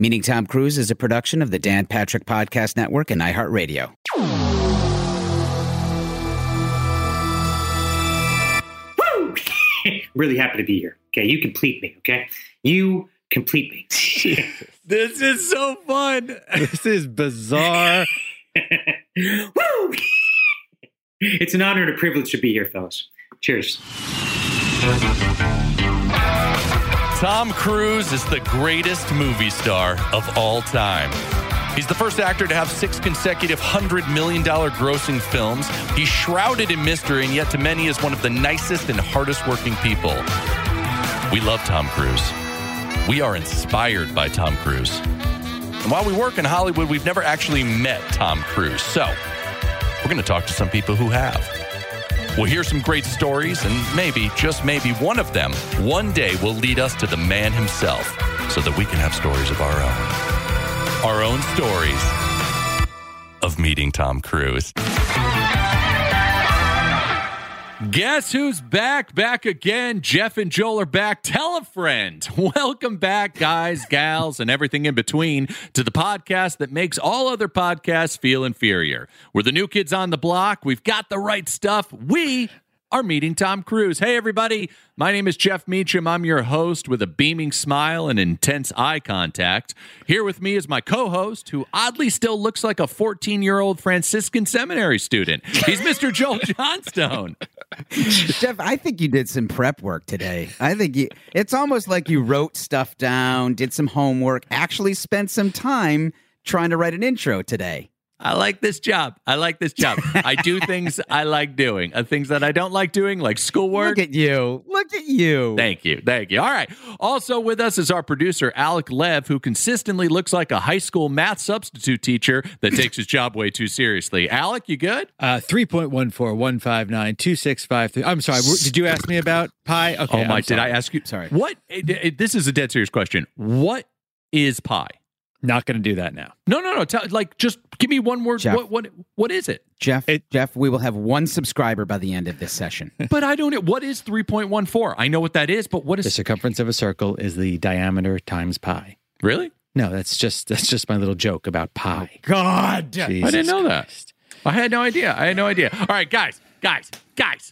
Meeting Tom Cruise is a production of the Dan Patrick Podcast Network and iHeartRadio. Woo! really happy to be here. Okay, you complete me. Okay, you complete me. This is so fun. This is bizarre. Woo! It's an honor and a privilege to be here, fellas. Cheers. Tom Cruise is the greatest movie star of all time. He's the first actor to have six consecutive $100 million grossing films. He's shrouded in mystery, and yet to many is one of the nicest and hardest working people. We love Tom Cruise. We are inspired by Tom Cruise. And while we work in Hollywood, we've never actually met Tom Cruise. So we're going to talk to some people who have. We'll hear some great stories, and maybe, just maybe, one of them one day will lead us to the man himself so that we can have stories of our own. Our own stories of meeting Tom Cruise. Guess who's back? Back again. Jeff and Joel are back. Tell a friend. Welcome back, guys, gals, and everything in between to the podcast that makes all other podcasts feel inferior. We're the new kids on the block. We've got the right stuff. We are meeting Tom Cruise. Hey, everybody. My name is Jeff Meacham. I'm your host with a beaming smile and intense eye contact. Here with me is my co host, who oddly still looks like a 14 year old Franciscan seminary student. He's Mr. Joel Johnstone. Jeff, I think you did some prep work today. I think you, it's almost like you wrote stuff down, did some homework, actually spent some time trying to write an intro today. I like this job. I like this job. I do things I like doing. Uh, things that I don't like doing, like schoolwork. Look at you. Look at you. Thank you. Thank you. All right. Also with us is our producer, Alec Lev, who consistently looks like a high school math substitute teacher that takes his job way too seriously. Alec, you good? Uh, 3.141592653. I'm sorry. Did you ask me about pi? Okay. oh my! Did I ask you? Sorry. What? it- it- this is a dead serious question. What is pi? Not going to do that now. No, no, no. Tell, like, just give me one word. Jeff. What? What? What is it? Jeff, It- Jeff, we will have one subscriber by the end of this session. But I don't. What is three point one four? I know what that is, but what The circumference of a circle is the diameter times pi. really? No, that's just that's just my little joke about pi. Oh, God. I didn't know that. I had no idea. I had no idea. All right, guys, guys, guys.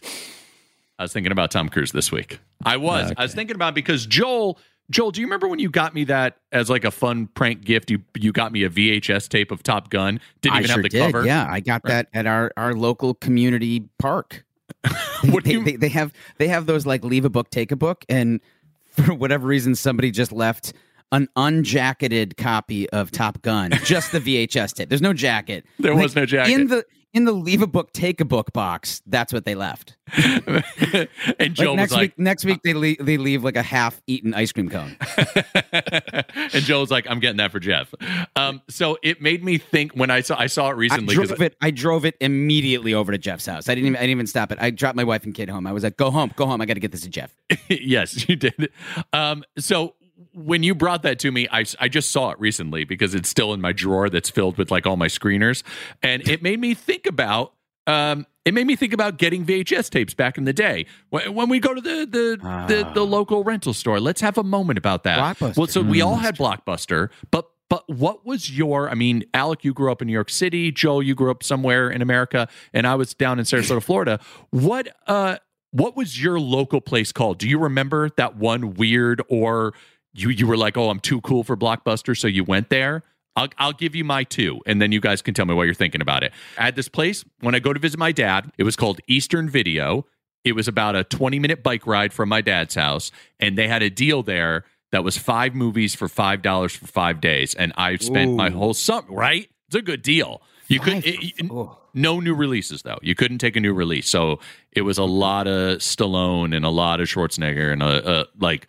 I was thinking about Tom Cruise this week. I was. I was thinking about because Joel. Joel, do you remember when you got me that as like a fun prank gift? You you got me a VHS tape of Top Gun. Didn't I even sure have the did. cover. Yeah, I got that at our, our local community park. They, you- they, they have they have those like leave a book, take a book, and for whatever reason, somebody just left an unjacketed copy of Top Gun, just the VHS tape. There's no jacket. There was no jacket. in the in the leave a book, take a book box. That's what they left. and Like next was like, week, next week they leave, they leave like a half eaten ice cream cone. and Joel's like, I'm getting that for Jeff. Um, so it made me think when I saw I saw it I drove it. I drove it immediately over to Jeff's house. I didn't even. I didn't even stop it. I dropped my wife and kid home. I was like, "Go home, go home. I got to get this to Jeff." yes, you did. Um, so when you brought that to me, I, I just saw it recently because it's still in my drawer that's filled with like all my screeners, and it made me think about. Um, it made me think about getting VHS tapes back in the day when, when we go to the the, the the local rental store. Let's have a moment about that. Blockbuster. Well, so we all had Blockbuster, but but what was your? I mean, Alec, you grew up in New York City. Joel, you grew up somewhere in America, and I was down in Sarasota, Florida. What uh, what was your local place called? Do you remember that one weird or you you were like, oh, I'm too cool for Blockbuster, so you went there? I'll, I'll give you my two, and then you guys can tell me what you're thinking about it. I had this place when I go to visit my dad. It was called Eastern Video. It was about a 20 minute bike ride from my dad's house, and they had a deal there that was five movies for five dollars for five days, and I spent my whole summer. Right? It's a good deal. You could Five- it- it- oh. no new releases though. You couldn't take a new release, so it was a lot of Stallone and a lot of Schwarzenegger and a, a like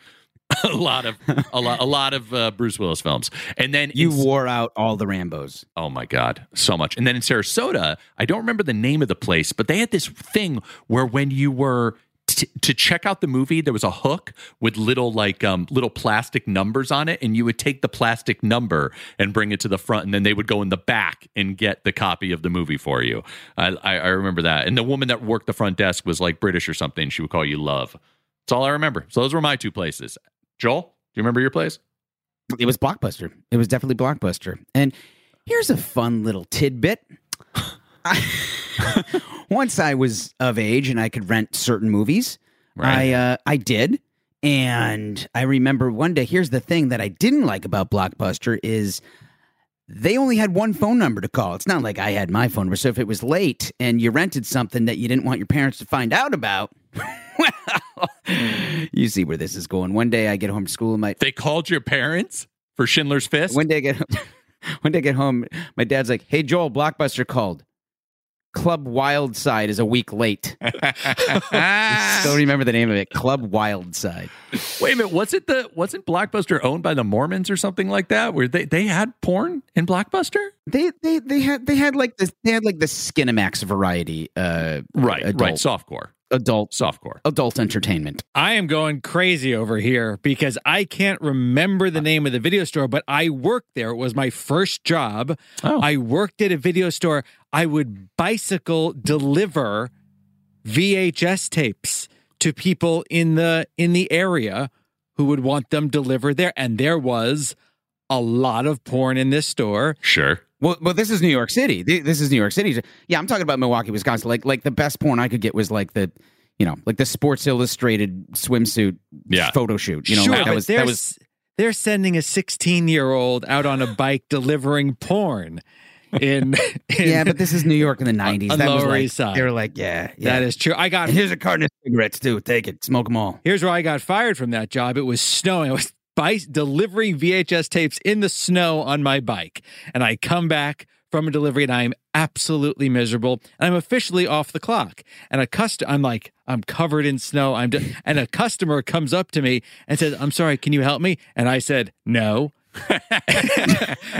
a lot of a lot a lot of uh, Bruce Willis films. And then You in- wore out all the Rambo's. Oh my God, so much. And then in Sarasota, I don't remember the name of the place, but they had this thing where when you were t- to check out the movie, there was a hook with little like um, little plastic numbers on it, and you would take the plastic number and bring it to the front, and then they would go in the back and get the copy of the movie for you. I, I, I remember that. And the woman that worked the front desk was like British or something. She would call you Love. That's all I remember. So those were my two places. Joel, do you remember your place? it was Blockbuster. It was definitely Blockbuster. And here's a fun little tidbit. I, once I was of age and I could rent certain movies, I uh, I did. And I remember one day. Here's the thing that I didn't like about Blockbuster is they only had one phone number to call. It's not like I had my phone number. So if it was late and you rented something that you didn't want your parents to find out about, well, you see where this is going. One day I get home from school, and my They called your parents for Schindler's Fist. one day I get one day I get home, my dad's like, "Hey Joel, Blockbuster called. Club Wildside is a week late." Still remember the name of it, Club Wildside. Wait a minute, was it the wasn't Blockbuster owned by the Mormons or something like that? Where they they had porn in Blockbuster? They they they had they had like this they had like the Skinamax variety, uh, Right, adult, right, softcore, adult softcore. adult entertainment. I am going crazy over here because I can't remember the name of the video store, but I worked there. It was my first job. Oh. I worked at a video store. I would bicycle deliver VHS tapes to people in the in the area who would want them delivered there and there was a lot of porn in this store. Sure. Well, well, this is New York City. This is New York City. Yeah, I'm talking about Milwaukee, Wisconsin. Like, like the best porn I could get was like the, you know, like the Sports Illustrated swimsuit Yeah. photo shoot. You know, sure, like, that was they're, that was. they're sending a 16 year old out on a bike delivering porn in, in Yeah, but this is New York in the '90s. on that was Lower like, East Side. They were like, yeah, yeah. that is true. I got And here's a carton of cigarettes too. Take it, smoke them all. Here's where I got fired from that job. It was snowing. I was bi- delivering VHS tapes in the snow on my bike. And I come back from a delivery and I'm absolutely miserable. And I'm officially off the clock. And a customer, I'm like, I'm covered in snow. I'm, de- and a customer comes up to me and says, I'm sorry, can you help me? And I said, no.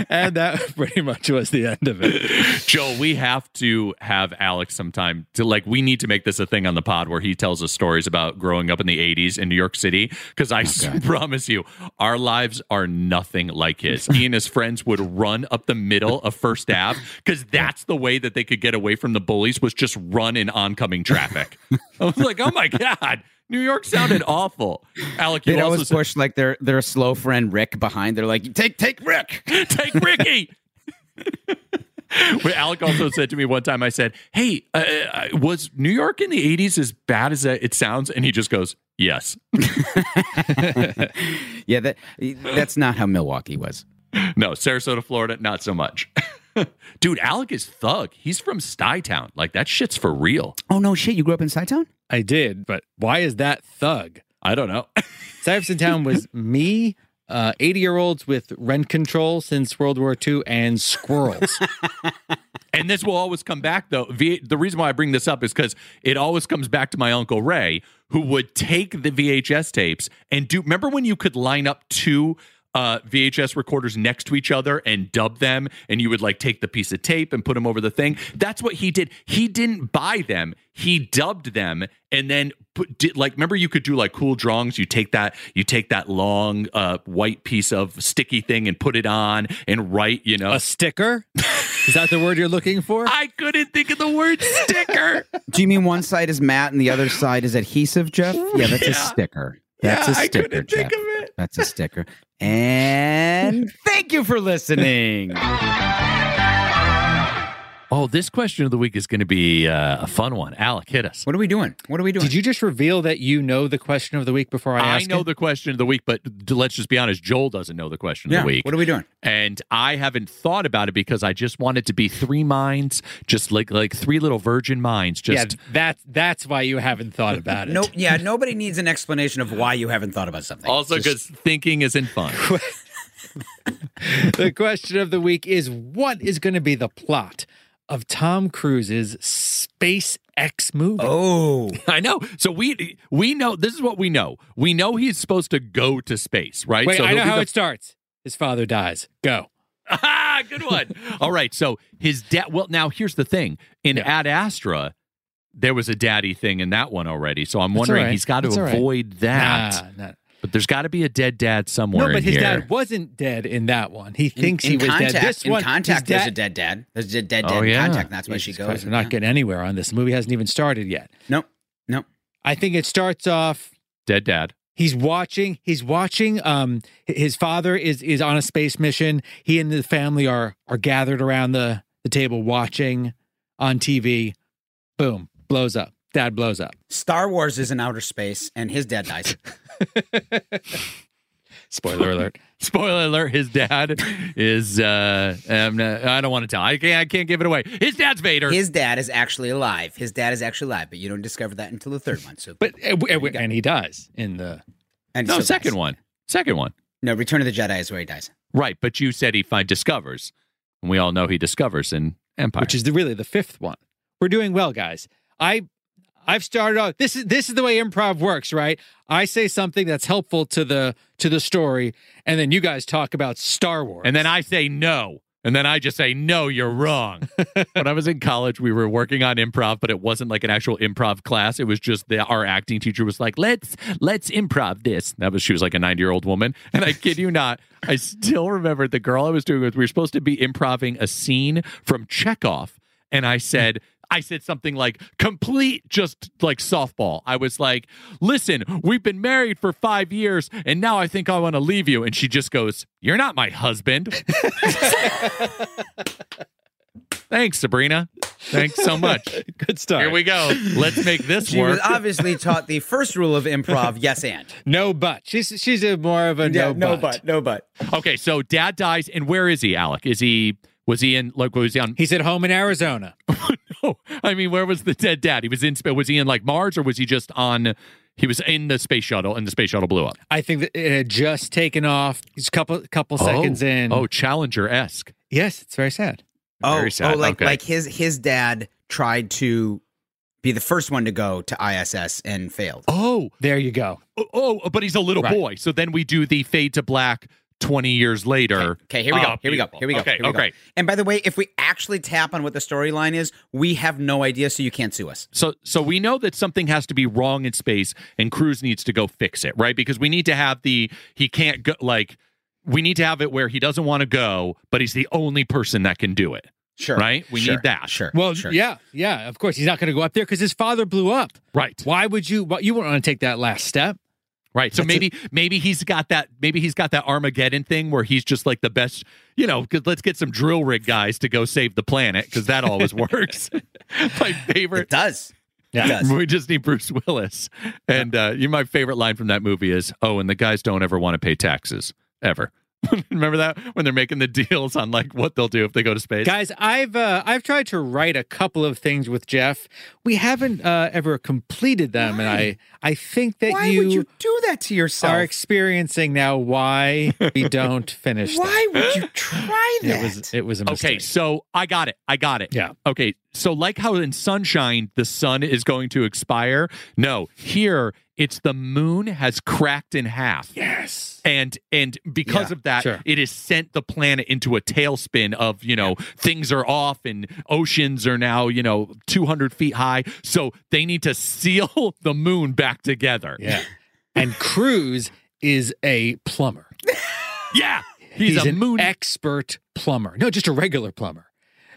and that pretty much was the end of it. Joe, we have to have Alex sometime to like we need to make this a thing on the pod where he tells us stories about growing up in the 80s in New York City because I s- promise you our lives are nothing like his. he and his friends would run up the middle of First Ave because that's the way that they could get away from the bullies was just run in oncoming traffic. I was like, "Oh my god, New York sounded awful." Alec, you also always said, push like their their slow friend Rick behind. They're like, take take Rick. take Ricky. But Alec also said to me one time, I said, Hey, uh, uh, was New York in the 80s as bad as it sounds? And he just goes, Yes. yeah, that that's not how Milwaukee was. No, Sarasota, Florida, not so much. Dude, Alec is thug. He's from Stuytown. Like, that shit's for real. Oh no, shit! You grew up in Town? I did, but why is that thug? I don't know. Stuyvesant Town was me, uh, 80 year olds with rent control since World War II, and squirrels. And this will always come back, though. V- the reason why I bring this up is because it always comes back to my Uncle Ray, who would take the VHS tapes and do. Remember when you could line up two uh, VHS recorders next to each other and dub them, and you would like take the piece of tape and put them over the thing? That's what he did. He didn't buy them, he dubbed them and then put did, like remember you could do like cool drawings you take that you take that long uh white piece of sticky thing and put it on and write you know a sticker? Is that the word you're looking for? I couldn't think of the word sticker. Do you mean one side is matte and the other side is adhesive, Jeff? Yeah, that's a sticker. That's yeah, a sticker, I couldn't Jeff. think of it. That's a sticker. And thank you for listening. Oh, this question of the week is going to be uh, a fun one. Alec, hit us. What are we doing? What are we doing? Did you just reveal that you know the question of the week before I asked? I know it? the question of the week, but let's just be honest. Joel doesn't know the question yeah. of the week. What are we doing? and I haven't thought about it because I just want it to be three minds, just like like three little virgin minds. Just yeah, that's that's why you haven't thought about it. No, yeah, nobody needs an explanation of why you haven't thought about something. also Just- because thinking isn't fun. the question of the week is what is going to be the plot of Tom Cruise's SpaceX movie? oh, I know. So we we know this is what we know. We know he's supposed to go to space, right? Wait, so I know how the it starts. His father dies. Go. Ah, good one. All right. So his dad. Well, now here's the thing. In Ad Astra, there was a daddy thing in that one already. So I'm That's wondering right. he's got to That's all right. avoid that. Nah, nah. But there's got to be a dead dad somewhere No, but in his here. dad wasn't dead in that one. He thinks in he was contact, dead. This in one, contact, his there's dad- a dead dad. There's a dead dad Oh, in yeah. contact. And that's why she goes. Christ, we're not getting anywhere on this. The movie hasn't even started yet. Nope. Nope. I think it starts off dead dad. He's watching. He's watching. Um, his father is is on a space mission. He and the family are are gathered around the the table watching on TV. Boom, blows up. Dad blows up. Star Wars is in outer space, and his dad dies. Spoiler alert. Spoiler alert: His dad is. Uh, um, I don't want to tell. I can't. I can't give it away. His dad's Vader. His dad is actually alive. His dad is actually alive, but you don't discover that until the third one. So, But uh, w- w- and he dies in the. and no, second dies. one. Second one. No, Return of the Jedi is where he dies. Right, but you said he find discovers, and we all know he discovers in Empire. which is the, really the fifth one. We're doing well, guys. I I've started off this is this is the way improv works, right? I say something that's helpful to the to the story, and then you guys talk about Star Wars. and then I say no. And then I just say, no, you're wrong. when I was in college, we were working on improv, but it wasn't like an actual improv class. It was just that our acting teacher was like, let's, let's improv this. That was, she was like a 90 year old woman. And I kid you not, I still remember the girl I was doing with, we were supposed to be improvising a scene from Chekhov. And I said, I said something like complete just like softball. I was like, listen, we've been married for five years and now I think I want to leave you. And she just goes, You're not my husband. Thanks, Sabrina. Thanks so much. good stuff. Here we go. Let's make this She was work. obviously taught the first rule of improv: yes and. No but. She's she's a more of a no, but. no but. Okay, so dad dies, and where is he, Alec? Is he was he in like was he on He's at home in Arizona. no, I mean, where was the dead dad? He was in spa- was he in like Mars or was he just on he was in the space shuttle and the space shuttle blew up? I think that it had just taken off. He's a couple couple oh. seconds oh. in. Oh, Challenger esque. yes, it's very sad. Oh, Very sad. oh, like Okay. like his his dad tried to be the first one to go to ISS and failed. Oh, There you go. oh, oh, but he's a little Right. boy. So then we do the fade to black 20 years later. Okay, here we go. Oh, Here we go. Here we go. Okay, here we go. okay. And by the way, if we actually tap on what the storyline is, we have no idea, so you can't sue us. So so we know that something has to be wrong in space and Cruise needs to go fix it, right? Because we need to have the he can't go like we need to have it where he doesn't want to go, but he's the only person that can do it. Sure. Right? We Sure. need that. Sure. Well, sure. yeah, yeah. Of course, he's not going to go up there because his father blew up. Right. Why would you? What you wouldn't want to take that last step? Right. So That's maybe maybe he's got that maybe he's got that Armageddon thing where he's just like the best, you know, cuz let's get some drill rig guys to go save the planet cuz that always works. my It favorite does. Yeah. It does. we just need Bruce Willis. And uh you my favorite line from that movie is, "Oh, and the guys don't ever want to pay taxes ever." Remember that when they're making the deals on like what they'll do if they go to space? Guys, I've uh, I've tried to write a couple of things with Jeff. We haven't uh, ever completed them, and I I think that Why you, would you do that to yourself? are experiencing now why we don't finish. them. Why would you try that? It was it was a mistake. Okay, so I got it. I got it. Yeah. Okay, so like how in Sunshine the sun is going to expire. No, here it's the moon has cracked in half. Yes. And and because Yeah, of that, sure. it has sent the planet into a tailspin of you know things are off and oceans are now you know two hundred feet high. So they need to seal the moon back together. Yeah. And Cruise is a plumber. yeah. He's, a an moon. expert plumber. No, just a regular plumber.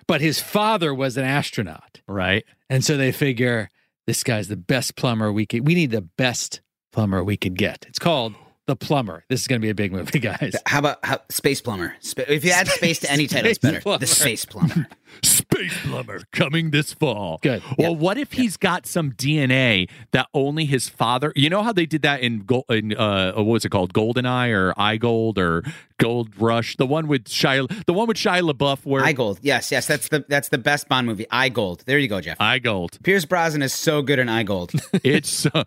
But his father was an astronaut. right. And so they figure this guy's the best plumber we could we need the best plumber we could get. It's called The Plumber. This is going to be a big movie, guys. How about how, Space Plumber? Sp- if you add space to any title, it's better. Plumber. The Space Plumber. Space plumber coming this fall. Good. Well, what if he's got some DNA that only his father? You know how they did that in, Gol- in uh, what was it called, Goldeneye or Eye Gold or Gold Rush? The one with Shia, the one with Shia LaBeouf, where Eye Gold. Yes, yes. That's the that's the best Bond movie. Eye Gold. There you go, Jeff. Eye Gold. Pierce Brosnan is so good in Eye Gold. It's uh,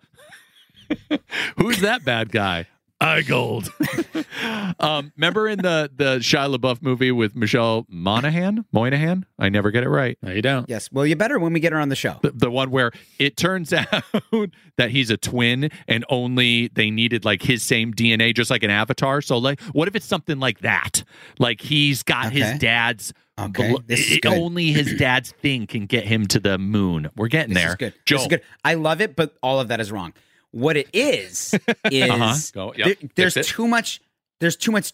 who's that bad guy? Eye Gold. um, remember in the the Shia LaBeouf movie with Michelle Monaghan? Moynihan? I never get it right. No, you don't. yes. Well, you better when we get her on the show. the, the one where it turns out that he's a twin and only they needed like his same DNA, just like an avatar. So, like, what if it's something like that? Like, he's got Okay. his dad's. Okay, blo- this is it- good. only his dad's thing can get him to the moon. We're getting there. This there. is good. Joel. This is good. I love it, but all of that is wrong. What it is is Uh-huh. Go- yep. there- there's it. too much. There's too much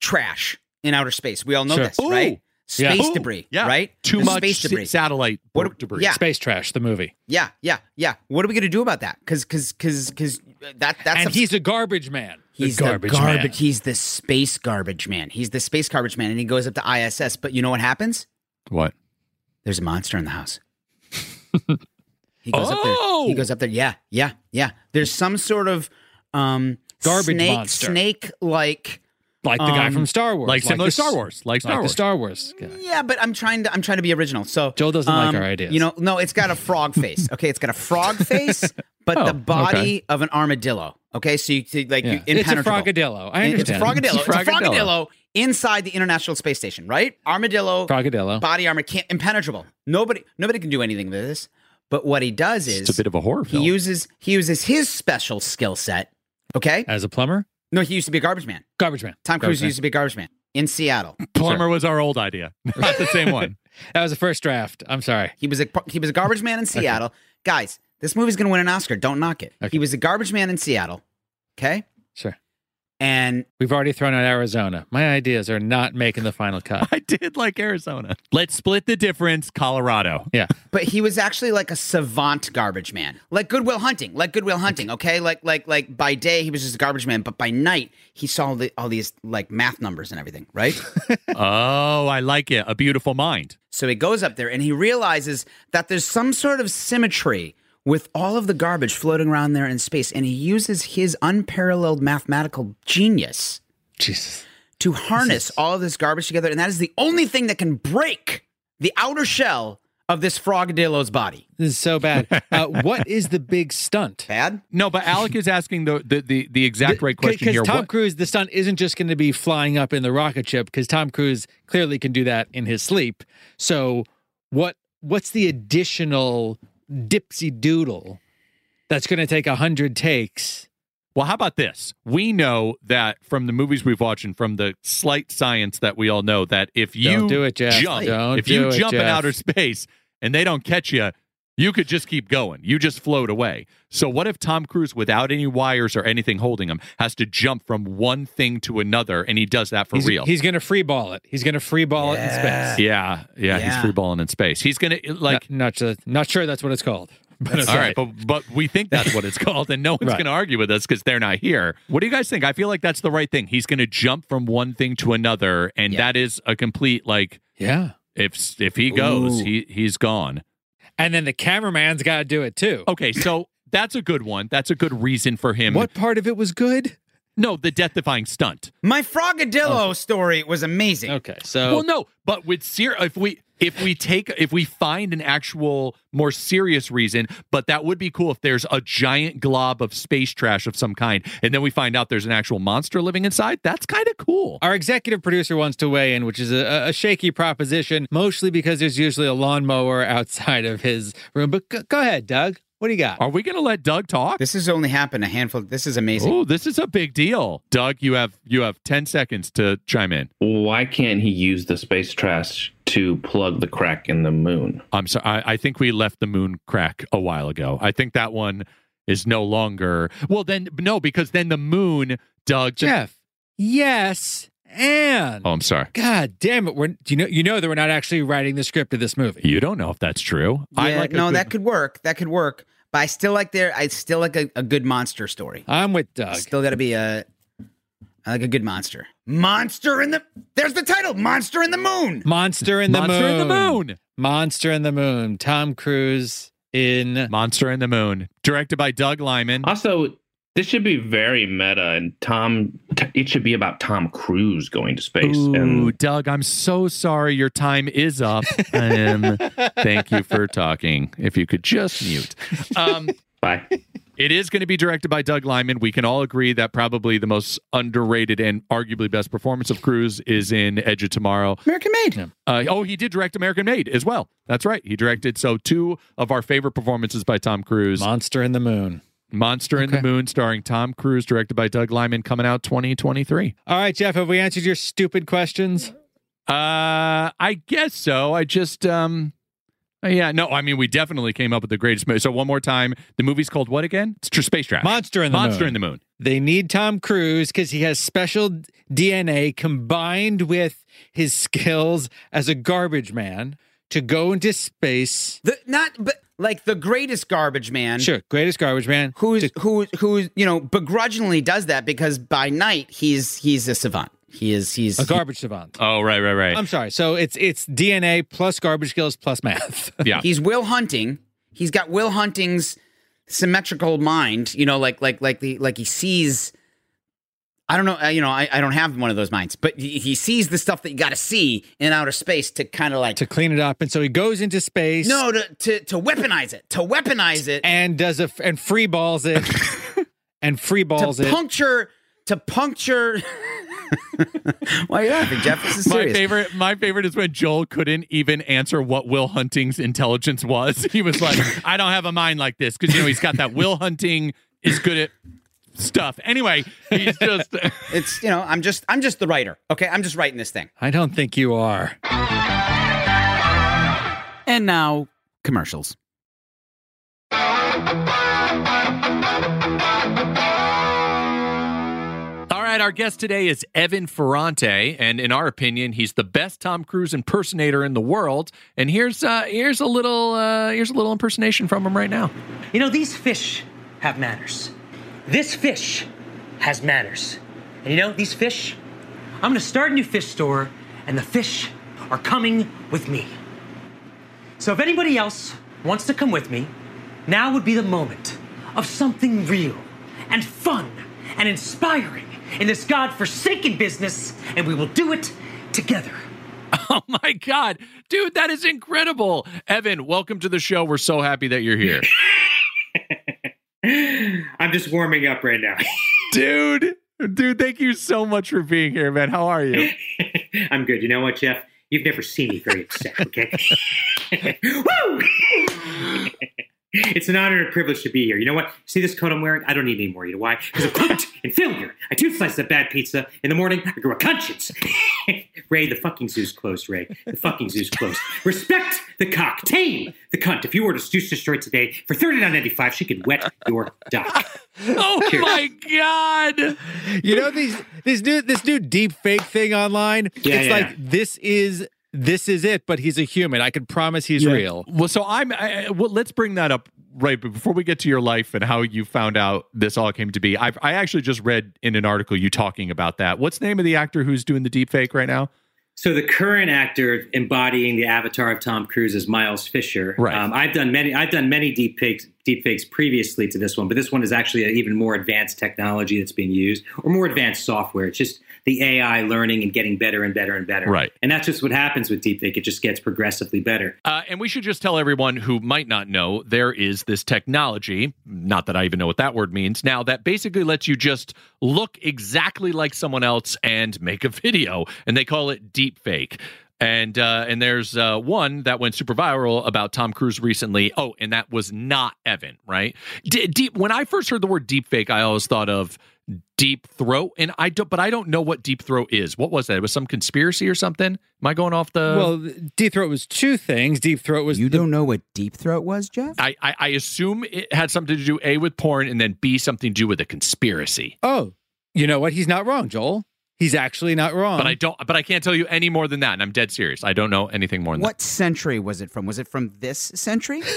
trash in outer space. We all know Sure. this, right? Space Ooh, debris, yeah. right? Too There's much space debris. satellite What- debris. yeah. Space Trash, the movie. yeah, yeah, yeah. What are we gonna do about that? Because because because because that that's and a- he's a garbage man. He's the the garbage garbage. man. He's the space garbage man. He's the space garbage man, and he goes up to ISS. But you know what happens? What? There's a monster in the house. he goes up there. Oh! He goes up there. Yeah, yeah, yeah. There's some sort of um Garbage snake, monster. snake like. like the guy Um, from Star Wars. Like similar the- Star Wars. Like Star like the Wars. Star Wars. guy. Yeah, but I'm trying to. I'm trying to be original. So Joel doesn't like um, our ideas. You know, no, it's got a frog face. Okay, it's got a frog face, but Oh, the body okay. of an armadillo. Okay, so you see, like Yeah. you It's a impenetrable. frogadillo. I understand. It's a frogadillo. It's a Frogadillo. frogadillo inside the International Space Station, right? Armadillo Frogadillo. body armor can't impenetrable. Nobody nobody can do anything with this. But what he does is It's a bit of a horror Film. he uses he uses his special skill set. Okay? As a plumber? No, he used to be a garbage man. Garbage man. Tom Cruise used to be a garbage man in Seattle. Plumber was our old idea, not the same one. That was the first draft. I'm sorry. He was a he was a garbage man in Seattle. Guys, this movie's going to win an Oscar. Don't knock it. Okay. He was a garbage man in Seattle. Okay? Sure. And We've already thrown out Arizona. My ideas are not making the final cut. I did like Arizona. Let's split the difference. Colorado. Yeah. but he was actually like a savant garbage man. Like Goodwill Hunting. Like Goodwill Hunting, okay? Like like like by day he was just a garbage man, but by night he saw the, all these like math numbers and everything, right? Oh, I like it. A beautiful mind. So he goes up there and he realizes that there's some sort of symmetry with all of the garbage floating around there in space. And he uses his unparalleled mathematical genius Jesus. to harness all of this garbage together. And that is the only thing that can break the outer shell of this frogadillo's body. This is so bad. Uh, what is the big stunt? Bad? No, but Alec is asking the the the, the exact right question Because here. Tom What- Cruise, the stunt isn't just going to be flying up in the rocket ship, because Tom Cruise clearly can do that in his sleep. So, what what's the additional dipsy doodle that's going to take a hundred takes? Well, how about this? We know that from the movies we've watched and from the slight science that we all know that if you Don't do it, Jeff. jump, Don't if you it, jump in outer space and they don't catch you, you could just keep going. You just float away. So what if Tom Cruise, without any wires or anything holding him, has to jump from one thing to another, and he does that for He's, real? he's going to free ball it. He's going to free ball it in space. yeah, yeah, he's Yeah. free balling in space. He's gonna like. not, not, sure, not sure that's what it's called. But All right, but but we think that's what it's called, and no one's Right. going to argue with us because they're not here. What do you guys think? I feel like that's the right thing. He's going to jump from one thing to another, and Yeah. that is a complete like yeah. if if he goes, Ooh. he he's gone. And then the cameraman's got to do it too. Okay, so that's a good one. That's a good reason for him. What part of it was good? No, the death-defying stunt. My frogadillo oh. story was amazing. Okay, so well, no, but with ser- if we if we take if we find an actual more serious reason, but that would be cool if there's a giant glob of space trash of some kind, and then we find out there's an actual monster living inside. That's kind of cool. Our executive producer wants to weigh in, which is a, a shaky proposition, mostly because there's usually a lawnmower outside of his room. But go, go ahead, Doug. What do you got? Are we going to let Doug talk? This has only happened a handful. This is amazing. Oh, this is a big deal. Doug, you have you have 10 seconds to chime in. Why can't he use the space trash to plug the crack in the moon? I'm sorry. I, I think we left the moon crack a while ago. I think that one is no longer. Well, then no, because then the moon, Doug. the- Jeff. Yes, and oh, I'm sorry. God damn it! We're do you know you know that we're not actually writing the script of this movie. You don't know if that's true. I like no, good- that could work. That could work. But I still like there. I still like a, a good monster story. I'm with Doug. Still got to be a. I like a good monster. Monster in the. There's the title. Monster in the Moon. Monster in the Monster moon. in the moon. Monster in the moon. Tom Cruise in. Monster in the Moon, directed by Doug Liman. Also, this should be very meta, and Tom. It should be about Tom Cruise going to space. Ooh, and Doug, I'm so sorry. Your time is up. Um, thank you for talking. If you could just mute. Um, bye. It is going to be directed by Doug Liman. We can all agree that probably the most underrated and arguably best performance of Cruise is in Edge of Tomorrow. American Made. Uh, oh, he did direct American Made as well. That's right. He directed so two of our favorite performances by Tom Cruise. Monster in the moon. Monster in the Moon, starring Tom Cruise, directed by Doug Liman, coming out 2023. All right, Jeff. Have we answered your stupid questions? Uh, I guess so. I just um. Uh, Yeah, no, I mean, we definitely came up with the greatest movie. So, one more time, the movie's called what again? It's Tr- Space Trash. Monster in the Monster Moon. in the Moon. They need Tom Cruise because he has special DNA combined with his skills as a garbage man to go into space. The, not, but like the greatest garbage man. Sure, greatest garbage man. Who's who? Who you know begrudgingly does that because by night he's he's a savant. He is he's a garbage savant. Oh, right, right, right. I'm sorry. So it's it's DNA plus garbage skills plus math. yeah. he's Will Hunting. He's got Will Hunting's symmetrical mind. You know, like like like the like he sees. I don't know. uh, You know, I, I don't have one of those minds, but he, he sees the stuff that you got to see in outer space to kind of like to clean it up, and so he goes into space. no to, to to weaponize it to weaponize it and does a and free balls it, and free balls to it. puncture to puncture. Why are you laughing, Jeff? This is My favorite, my favorite is when Joel couldn't even answer what Will Hunting's intelligence was. He was like, "I don't have a mind like this," because you know he's got that Will Hunting is good at stuff. Anyway, he's just It's you know I'm just I'm just the writer. Okay, I'm just writing this thing. I don't think you are. And now commercials. Right, our guest today is Evan Ferrante, and in our opinion, he's the best Tom Cruise impersonator in the world. And here's uh, here's a little uh, here's a little impersonation from him right now. You know, these fish have manners. This fish has manners. And you know, these fish, I'm gonna start a new fish store, and the fish are coming with me. So if anybody else wants to come with me, now would be the moment of something real and fun and inspiring in this God-forsaken business, and we will do it together. Oh my God, dude, that is incredible! Evan, welcome to the show. We're so happy that you're here, I'm just warming up right now. dude. Dude, thank you so much for being here, man. How are you? I'm good. You know what, Jeff? You've never seen me very upset, okay? Woo! It's an honor and a privilege to be here. You know what? See this coat I'm wearing? I don't need any more. You know why? Because of quit and failure. I two slices of bad pizza. In the morning, I grew a conscience. Ray, the fucking zoo's closed, Ray. The fucking zoo's closed. Respect the cock. Tame the cunt. If you were to Juice Destroy today, for $39.95, she could wet your dock. Oh Cheers. my God. You know these this new this new deep fake thing online. Yeah, it's yeah. like this is this is it, but he's a human. I can promise he's real. Well, so I'm. I, I- well, let's bring that up right but before we get to your life and how you found out this all came to be. I I actually just read in an article you talking about that. What's the name of the actor who's doing the deep fake right now? So the current actor embodying the avatar of Tom Cruise is Miles Fisher. Right. Um, I've done many. I've done many deep fakes, deep fakes previously to this one, but this one is actually an even more advanced technology that's being used, or more advanced software. It's just the AI learning and getting better and better and better. Right. And that's just what happens with deepfake. It just gets progressively better. Uh, and we should just tell everyone who might not know there is this technology, not that I even know what that word means, now that basically lets you just look exactly like someone else and make a video. And they call it deepfake. And uh, and there's uh, one that went super viral about Tom Cruise recently. Oh, and that was not Evan, right? D- deep. When I first heard the word deepfake, I always thought of deep throat, and I don't. But I don't know what deep throat is. What was that? It was some conspiracy or something. Am I going off the? well, Deep Throat was two things. Deep Throat was You the- don't know what deep throat was, Jeff? I, I, I assume it had something to do a with porn and then b something to do with a conspiracy. Oh, you know what? He's not wrong, Joel. He's actually not wrong. But I don't. But I can't tell you any more than that. And I'm dead serious. I don't know anything more than What century was it from? Was it from this century?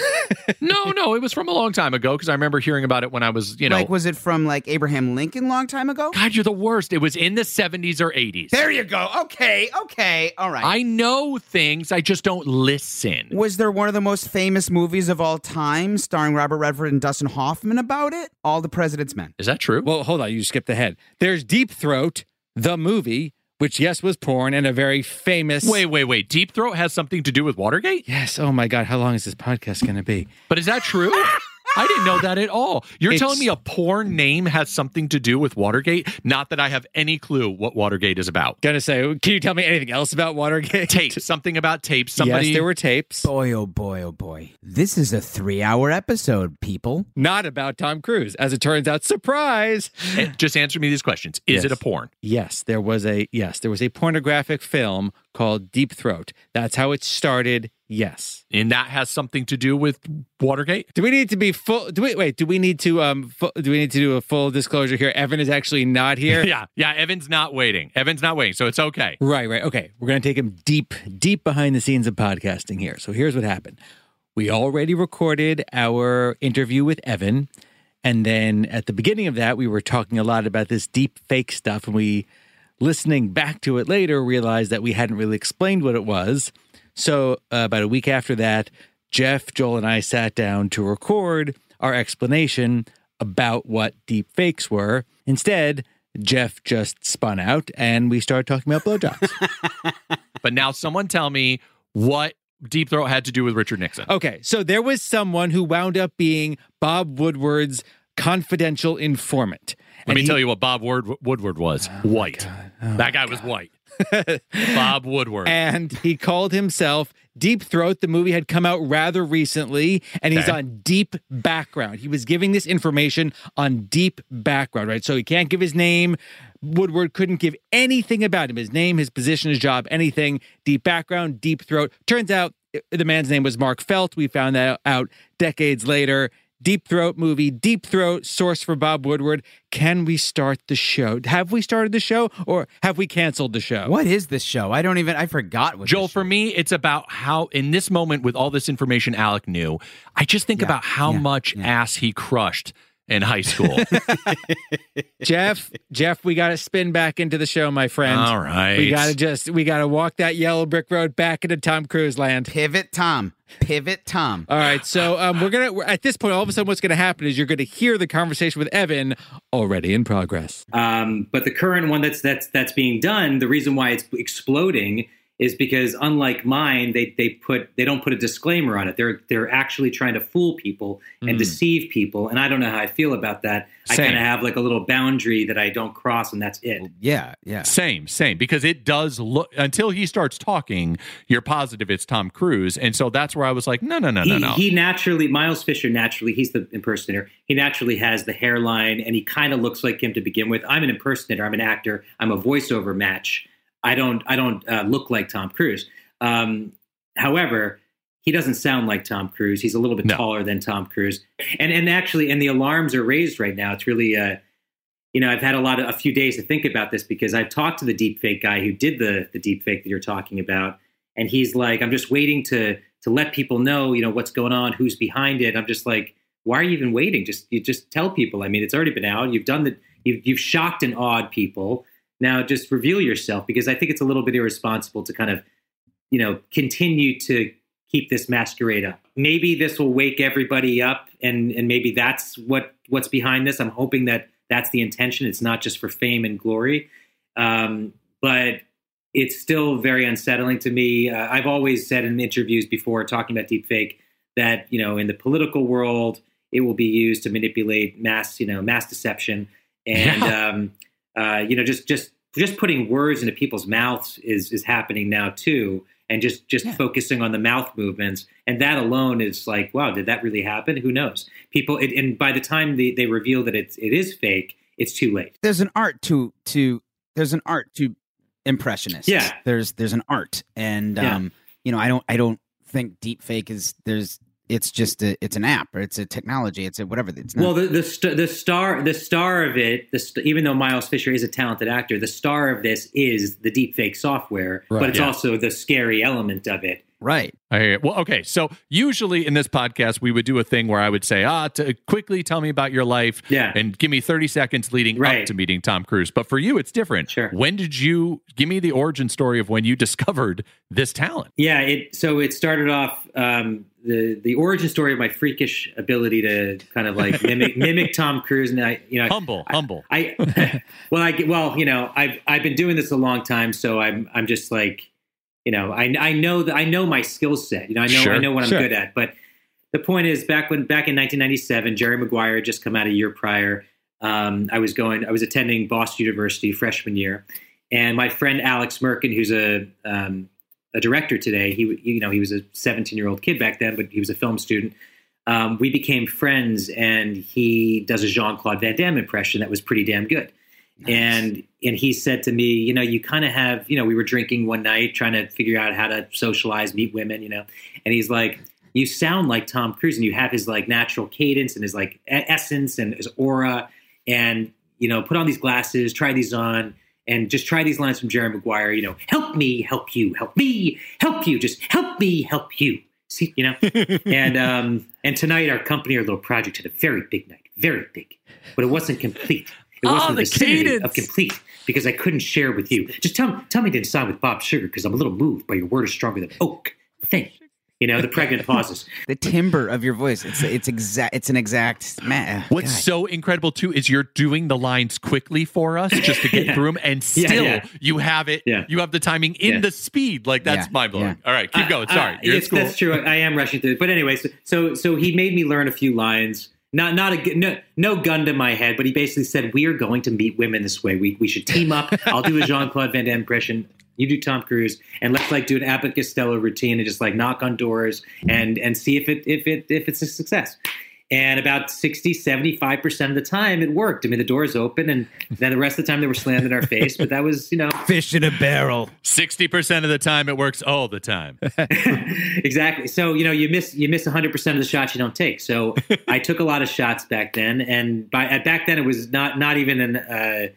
No, no, it was from a long time ago because I remember hearing about it when I was, you know. like, was it from like Abraham Lincoln long time ago? God, you're the worst. It was in the 70s or 80s. There you go. Okay, okay, all right. I know things. I just don't listen. was there one of the most famous movies of all time starring Robert Redford and Dustin Hoffman about it? All the President's Men. Is that true? Well, hold on. You skipped ahead. There's Deep Throat, the movie, which yes was porn and a very famous. wait, wait, wait. Deep Throat has something to do with Watergate? Yes. Oh my God. How long is this podcast going to be? But is that true? I didn't know that at all. You're It's- telling me a porn name has something to do with Watergate? Not that I have any clue what Watergate is about. Gonna say, can you tell me anything else about Watergate? Tapes. something about tapes. Somebody Yes, there were tapes. Boy, oh boy, oh boy. This is a three hour episode, people. Not about Tom Cruise. As it turns out, surprise. Eh, Just answer me these questions. Is Yes. it a porn? Yes, there was a yes, there was a pornographic film called Deep Throat. That's how it started Yes. And that has something to do with Watergate? Do we need to be full? Do we wait? Do we need to um? Do we need to do a full disclosure here? Evan is actually not here. Yeah. Yeah. Evan's not waiting. Evan's not waiting. So it's okay. Right, right. Okay. We're going to take him deep, deep behind the scenes of podcasting here. So here's what happened. We already recorded our interview with Evan. And then at the beginning of that, we were talking a lot about this deep fake stuff. And we, listening back to it later, realized that we hadn't really explained what it was. So uh, about a week after that, Jeff, Joel, and I sat down to record our explanation about what deep fakes were. Instead, Jeff just spun out and we started talking about blowjobs. But now someone tell me what Deep Throat had to do with Richard Nixon. Okay, so there was someone who wound up being Bob Woodward's confidential informant. Let me tell you what Bob Wood- Woodward was. white. that guy was white. Bob Woodward. And he called himself Deep Throat. The movie had come out rather recently, and he's on deep background. He was giving this information on deep background, right? So he can't give his name. Woodward couldn't give anything about him his name, his position, his job, anything. Deep background, deep throat. Turns out uh, the man's name was Mark Felt. We found that out decades later. Deep Throat movie, Deep Throat, source for Bob Woodward. Can we start the show? Have we started the show or have we canceled the show? What is this show? I don't even. I forgot what. Joel, this for me, it's about how, in this moment, with all this information Alec knew, I just think Yeah, about how yeah, much yeah. ass he crushed in high school. Jeff, Jeff, we got to spin back into the show, my friend. all right. We got to just, we got to walk that yellow brick road back into Tom Cruise land. pivot Tom. Pivot Tom. All right, so um, we're gonna at this point. All of a sudden, what's gonna happen is you're gonna hear the conversation with Evan already in progress. Um, but the current one that's that's that's being done, the reason why it's exploding is because unlike mine, they they put they don't put a disclaimer on it. They're they're actually trying to fool people and hmm. deceive people. And I don't know how I feel about that. I kind of have like a little boundary that I don't cross, and that's it. Yeah, yeah. Same, same, because it does look until he starts talking, you're positive it's Tom Cruise. And so that's where I was like, no, no, no, he, no, no. he naturally Miles Fisher naturally he's the impersonator. He naturally has the hairline and he kind of looks like him to begin with. I'm an impersonator. I'm an actor. I'm a voiceover match. I don't I don't uh, look like Tom Cruise. Um, however, he doesn't sound like Tom Cruise. He's a little bit No. taller than Tom Cruise. And and actually and the alarms are raised right now. It's really uh you know, I've had a lot of a few days to think about this because I've talked to the deep fake guy who did the the deep fake that you're talking about and he's like i'm just waiting to to let people know you know what's going on who's behind it i'm just like why are you even waiting just you just tell people i mean it's already been out you've done the you've, you've shocked and awed people now just reveal yourself because i think it's a little bit irresponsible to kind of you know continue to keep this masquerade up. Maybe this will wake everybody up and and maybe that's what what's behind this. I'm hoping that that's the intention. It's not just for fame and glory. Um, but it's still very unsettling to me. Uh, I've always said in interviews before talking about deepfake that you know in the political world it will be used to manipulate mass you know mass deception. And um, uh, you know just just just putting words into people's mouths is is happening now too and just just Yeah. focusing on the mouth movements and that alone is like wow did that really happen who knows people it, and by the time they, they reveal that it's it is fake it's too late There's an art to to. There's an art to impressionists. Yeah. There's there's an art, and Yeah. um, you know, I don't I don't think deep fake is there's. It's just a it's an app or it's a technology. It's a whatever. It's not. Well, the the, st- the star the star of it, the st- even though Miles Fisher is a talented actor, the star of this is the deepfake software, Right. but it's Yeah. also the scary element of it. Right. I hear you. Well, okay. So usually in this podcast, we would do a thing where I would say, ah, to quickly tell me about your life Yeah. and give me 30 seconds leading up to meeting Tom Cruise. But for you, it's different. Sure. When did you give me the origin story of when you discovered this talent? Yeah, it so it started off um, the the origin story of my freakish ability to kind of like mimic mimic Tom Cruise, and I you know Humble, I, humble. I well I well you know I've I've been doing this a long time, so I'm I'm just like you know I I know that I know my skill set. You know I know Sure, I know what I'm sure. good at. But the point is, back when back in 1997, Jerry Maguire had just come out a year prior. Um, I was going I was attending Boston University freshman year, and my friend Alex Merkin, who's a um, a director today. He, you know, he was a 17 year old kid back then, but he was a film student. Um, we became friends, and he does a Jean Claude Van Damme impression that was pretty damn good. And and he said to me, you know, you kind of have, you know, we were drinking one night trying to figure out how to socialize, meet women, you know, and he's like, you sound like Tom Cruise, and you have his like natural cadence and his like essence and his aura, and you know, put on these glasses, try these on. And just try these lines from Jerry Maguire, you know, help me, help you, help me, help you, just help me, help you. See, you know, and um, and tonight our company, our little project had a very big night, very big, but it wasn't complete. It Oh, wasn't the the cadence. of complete because I couldn't share with you. Just tell tell me to sign with Bob Sugar because I'm a little moved by your word is stronger than oak thing. You know, the pregnant pauses. The timbre of your voice. It's it's exact. It's an exact. Man, uh, What's God. so incredible too is you're doing the lines quickly for us just to get Yeah. through them, and still yeah. you have it. Yeah. You have the timing in Yeah. the speed. Like that's Yeah, mind blowing. yeah. All right, keep uh, going. Sorry, Uh, you're in yes, school. That's true. I am rushing through. But anyway, so, so so he made me learn a few lines. Not not a no no gun to my head, but he basically said we are going to meet women this way. We we should team up. I'll do a Jean Claude Van Damme impression. You do Tom Cruise, and let's like do an Abbott Costello routine and just like knock on doors and and see if it if it if it's a success. And about 60, 75% of the time it worked. I mean, the doors open and then the rest of the time they were slammed in our face. But that was, you know, fish in a barrel? Sixty percent of the time, it works all the time. exactly. So you know you miss you miss 100 percent of the shots you don't take. So I took a lot of shots back then, and by at back then it was not not even an uh,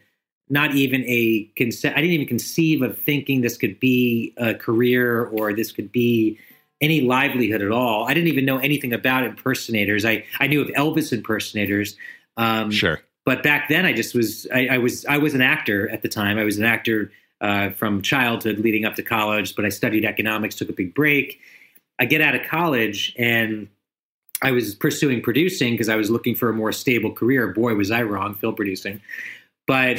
not even a conce- I didn't even conceive of thinking this could be a career or this could be any livelihood at all. I didn't even know anything about impersonators. I I knew of Elvis impersonators. Um, Sure. but back then I just was I, I was I was an actor at the time. I was an actor uh, from childhood leading up to college, but I studied economics, took a big break. I get out of college and I was pursuing producing because I was looking for a more stable career. Boy, was I wrong, film producing. But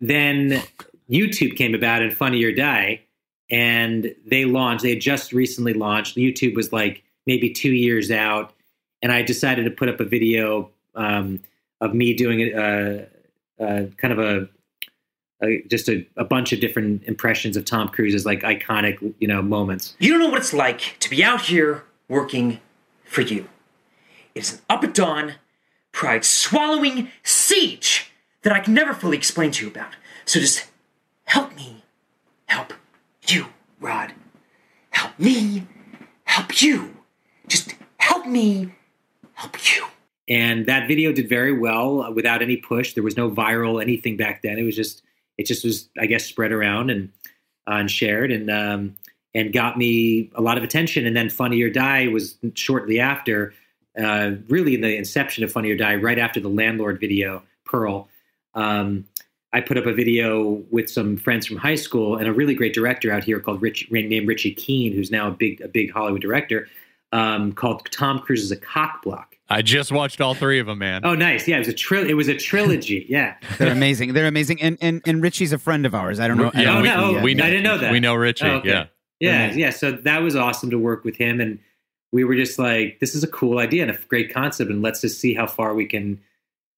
then YouTube came about and Funny or Die, and they launched. They had just recently launched. YouTube was like maybe two years out, and I decided to put up a video um, of me doing a, uh, uh, kind of a, a just a, a bunch of different impressions of Tom Cruise's like iconic, you know, moments. You don't know what it's like to be out here working for you. It's an up at dawn, pride swallowing siege that I can never fully explain to you about. So just help me help you, Rod. Help me help you. Just help me help you. and that video did very well uh, without any push. There was no viral anything back then. It was just it just was I guess spread around and uh, and shared and um, and got me a lot of attention. And then Funny or Die was shortly after, uh, really in the inception of Funny or Die, right after the landlord video Pearl. Um, I put up a video with some friends from high school and a really great director out here called Rich, named Richie Keen, who's now a big a big Hollywood director, um, called Tom Cruise is a cock block. I just watched all three of them, man. Oh, nice. Yeah, it was a tri- It was a trilogy. Yeah. They're amazing. They're amazing. And and and Richie's a friend of ours. I don't know. I Yeah, don't Oh, know no, if he, uh, we- yeah. I didn't know that. We know Richie. Oh, okay. Yeah. Yeah, yeah. So that was awesome to work with him, and we were just like, "This is a cool idea and a great concept, and let's just see how far we can,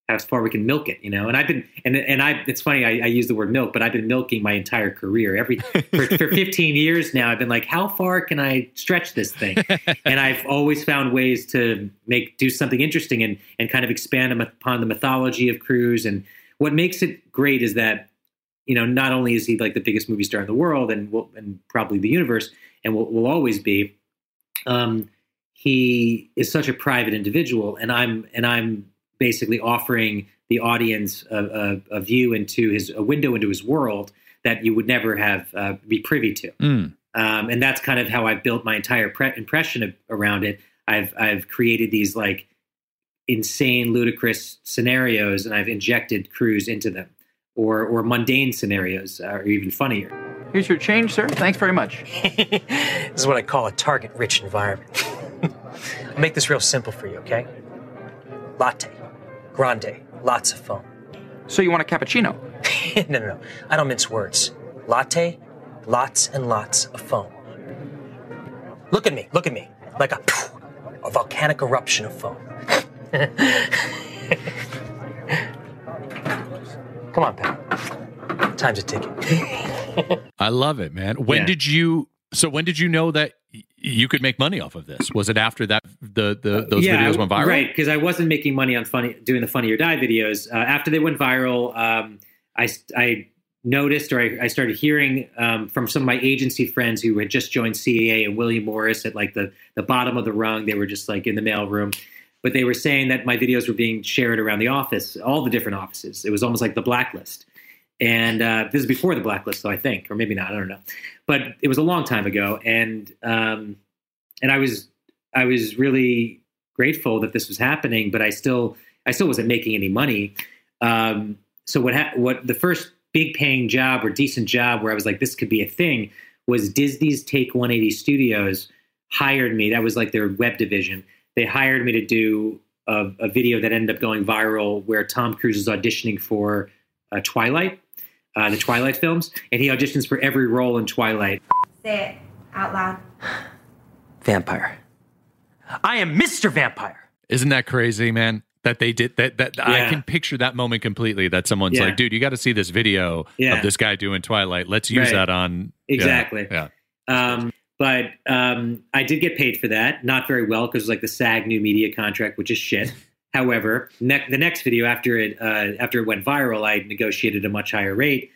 how far we can milk it." You know. And I've been, and and I, it's funny, I, I use the word milk, but I've been milking my entire career. Every for, for 15 years now, I've been like, "How far can I stretch this thing?" and I've always found ways to make do something interesting and and kind of expand upon the mythology of Cruise. And what makes it great is that you know, not only is he like the biggest movie star in the world and will, and probably the universe and will, will always be, um, he is such a private individual, and I'm and I'm basically offering the audience a, a, a view into his a window into his world that you would never have uh, be privy to. Mm. Um, and that's kind of how I've built my entire pre- impression of, around it. I've I've created these like insane, ludicrous scenarios, and I've injected Cruise into them, or or mundane scenarios, or even funnier. Here's your change, sir. Thanks very much. this is what I call a target rich environment. I'll make this real simple for you, okay? Latte, grande, lots of foam. So you want a cappuccino? no, no, no. I don't mince words. Latte, lots and lots of foam. Look at me, look at me. Like a, a volcanic eruption of foam. Come on, pal. Time's a ticking. I love it, man. When Yeah. did you? So when did you know that you could make money off of this? Was it after that the the those videos went viral? Right, because I wasn't making money on funny doing the Funny or Die videos. Uh, after they went viral, um, I I noticed or I, I started hearing um, from some of my agency friends who had just joined CAA and William Morris at like the the bottom of the rung. They were just like in the mailroom, but they were saying that my videos were being shared around the office, all the different offices. It was almost like the blacklist. And uh, this is before the blacklist, though I think, or maybe not. I don't know, but it was a long time ago, and um, and I was I was really grateful that this was happening, but I still I still wasn't making any money. Um, so what ha- what the first big paying job or decent job where I was like this could be a thing was Disney's Take 180 Studios hired me. That was like their web division. They hired me to do a, a video that ended up going viral where Tom Cruise is auditioning for uh, Twilight, uh, the Twilight films, and he auditions for every role in Twilight. Say it out loud. Vampire. I am Mr. Vampire. Isn't that crazy, man? That they did that. That I can picture that moment completely. That someone's Yeah. like, "Dude, you got to see this video Yeah. of this guy doing Twilight. Let's use Right. that on Exactly. Yeah, Um, but um, I did get paid for that. Not very well because it like the SAG new media contract, which is shit. However, ne- the next video after it uh, after it went viral, I negotiated a much higher rate.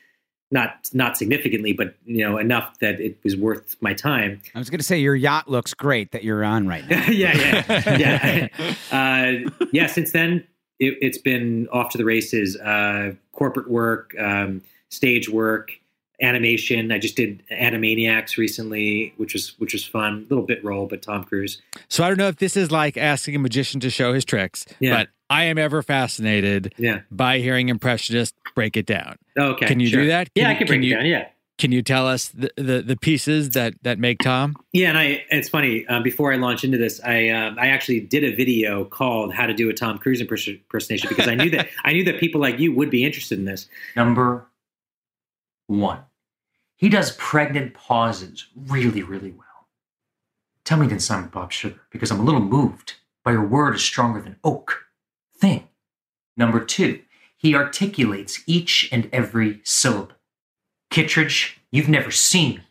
Not not significantly, but you know enough that it was worth my time. I was going to say your yacht looks great that you're on right now. yeah, yeah, yeah. uh, yeah. Since then, it, it's been off to the races. Uh, corporate work, um, stage work, animation. I just did Animaniacs recently, which was which was fun. Little bit role, but Tom Cruise. So I don't know if this is like asking a magician to show his tricks, Yeah. but I am ever fascinated Yeah. by hearing impressionists break it down. Okay. Can you sure. do that? Yeah, I can break you, it down. Yeah. Can you tell us the, the, the pieces that, that make Tom? Yeah, and I it's funny. Um, before I launch into this, I um, I actually did a video called "How to Do a Tom Cruise Impersonation" because I knew that I knew that people like you would be interested in this. Number one. He does pregnant pauses really, really well. Tell me, then, Simon Bob Sugar, because I'm a little moved by your word is stronger than oak thing. Number two, he articulates each and every syllable. Kittredge, you've never seen me.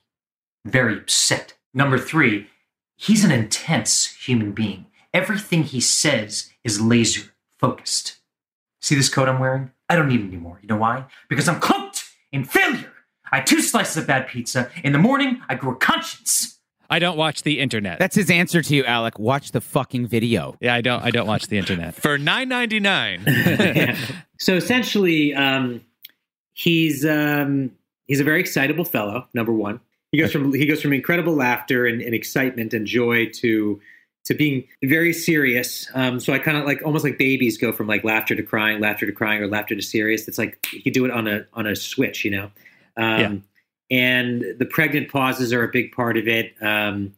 Very upset. Number three, he's an intense human being. Everything he says is laser focused. See this coat I'm wearing? I don't need it anymore. You know why? Because I'm cloaked in failure. I had two slices of bad pizza. In the morning, I grew a conscience. I don't watch the internet. That's his answer to you, Alec. Watch the fucking video. yeah, I don't I don't watch the internet. for nine ninety nine. So essentially, um, he's um, he's a very excitable fellow. Number one, he goes from he goes from incredible laughter and, and excitement and joy to to being very serious. Um, so I kind of like almost like babies go from like laughter to crying, laughter to crying, or laughter to serious. It's like you could do it on a on a switch, you know. Um, Yeah. And the pregnant pauses are a big part of it. Um,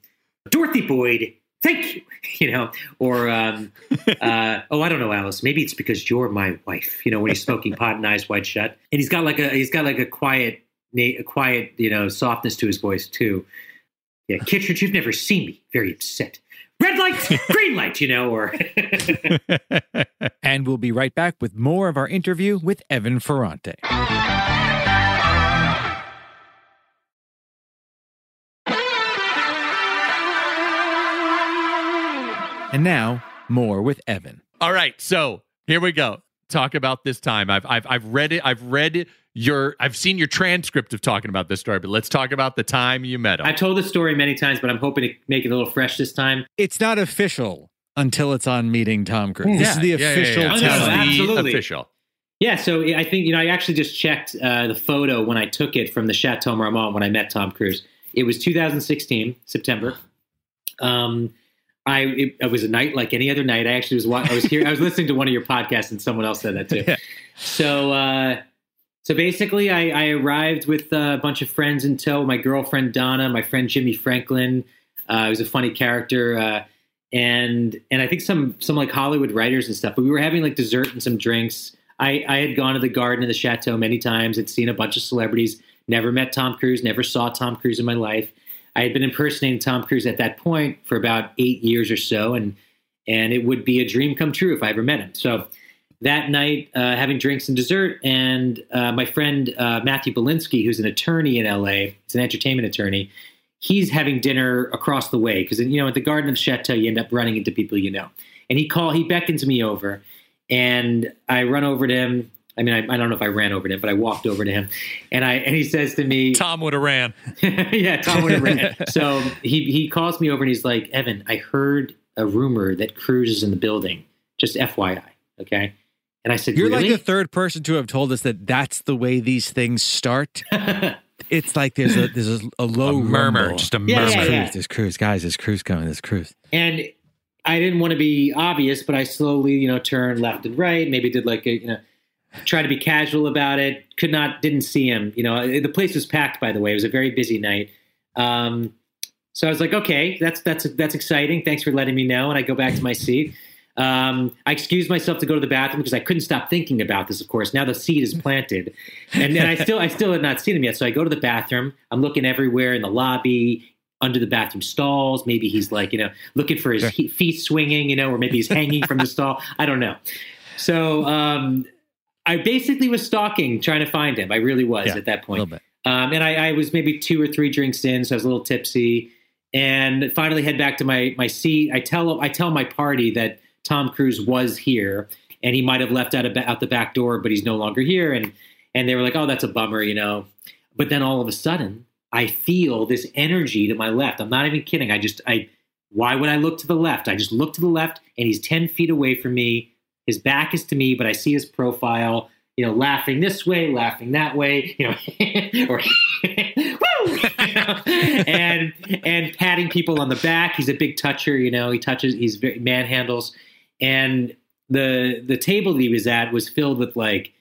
Dorothy Boyd, thank you. You know, or um, uh, oh, I don't know, Alice. Maybe it's because you're my wife. You know, when he's smoking pot and eyes wide shut, and he's got like a he's got like a quiet, a quiet, you know, softness to his voice too. Yeah, Kittredge, you've never seen me very upset. Red light, green light, you know, or and we'll be right back with more of our interview with Evan Ferrante. And now, more with Evan. All right, so here we go. Talk about this time. I've I've I've read it. I've read your. I've seen your transcript of talking about this story. But let's talk about the time you met him. I've told this story many times, but I'm hoping to make it a little fresh this time. It's not official until it's on meeting Tom Cruise. This is the Yeah, yeah, yeah, official yeah. Oh, no, This is telling. the absolutely. official. Yeah, so I think you know I actually just checked uh, the photo when I took it from the Chateau Marmont when I met Tom Cruise. It was 2016 September. Um, I it, it was a night like any other night. I actually was I was here I was listening to one of your podcasts and someone else said that too. Yeah. So uh, so basically, I, I arrived with a bunch of friends in tow. My girlfriend Donna, my friend Jimmy Franklin. Uh, he was a funny character. Uh, and and I think some some like Hollywood writers and stuff. But we were having like dessert and some drinks. I, I had gone to the garden of the chateau many times. Had seen a bunch of celebrities. Never met Tom Cruise. Never saw Tom Cruise in my life. I had been impersonating Tom Cruise at that point for about eight years or so, and and it would be a dream come true if I ever met him. So that night, uh, having drinks and dessert, and uh, my friend uh, Matthew Belinsky, who's an attorney in LA, he's an entertainment attorney. He's having dinner across the way because you know at the Garden of Chateau you end up running into people you know. And he call he beckons me over, and I run over to him. I mean, I, I don't know if I ran over to him, but I walked over to him, and I and he says to me, Tom would have ran. yeah, Tom would have ran. So he he calls me over and he's like, Evan, I heard a rumor that Cruise is in the building. Just FYI, okay. And I said, You're really? like the third person to have told us that that's the way these things start. it's like there's a there's a, a low A murmur, rumble. just a Yeah, murmur. yeah, There's yeah. there's cruise, guys. There's cruise coming. There's cruise. and I didn't want to be obvious, but I slowly, you know, turned left and right. Maybe did like a, you know, try to be casual about it. Could not, didn't see him. You know, the place was packed. By the way, it was a very busy night. Um, so I was like, okay, that's that's that's exciting. Thanks for letting me know. And I go back to my seat. Um, I excused myself to go to the bathroom because I couldn't stop thinking about this. Of course, now the seed is planted, and, and I still I still had not seen him yet. So I go to the bathroom. I'm looking everywhere in the lobby, under the bathroom stalls. Maybe he's like you know looking for his he- feet swinging, you know, or maybe he's hanging from the stall. I don't know. So um, I basically was stalking, trying to find him. I really was Yeah, at that point. Um, and I, I was maybe two or three drinks in, so I was a little tipsy. And finally head back to my my seat. I tell I tell my party that Tom Cruise was here, and he might have left out of, out the back door, but he's no longer here. And and they were like, "Oh, that's a bummer," you know. But then all of a sudden, I feel this energy to my left. I'm not even kidding. I just I why would I look to the left? I just look to the left, and he's ten feet away from me. His back is to me, but I see his profile. You know, laughing this way, laughing that way. You know, or and and patting people on the back. He's a big toucher. You know, he touches. He's very manhandles, and the the table that he was at was filled with like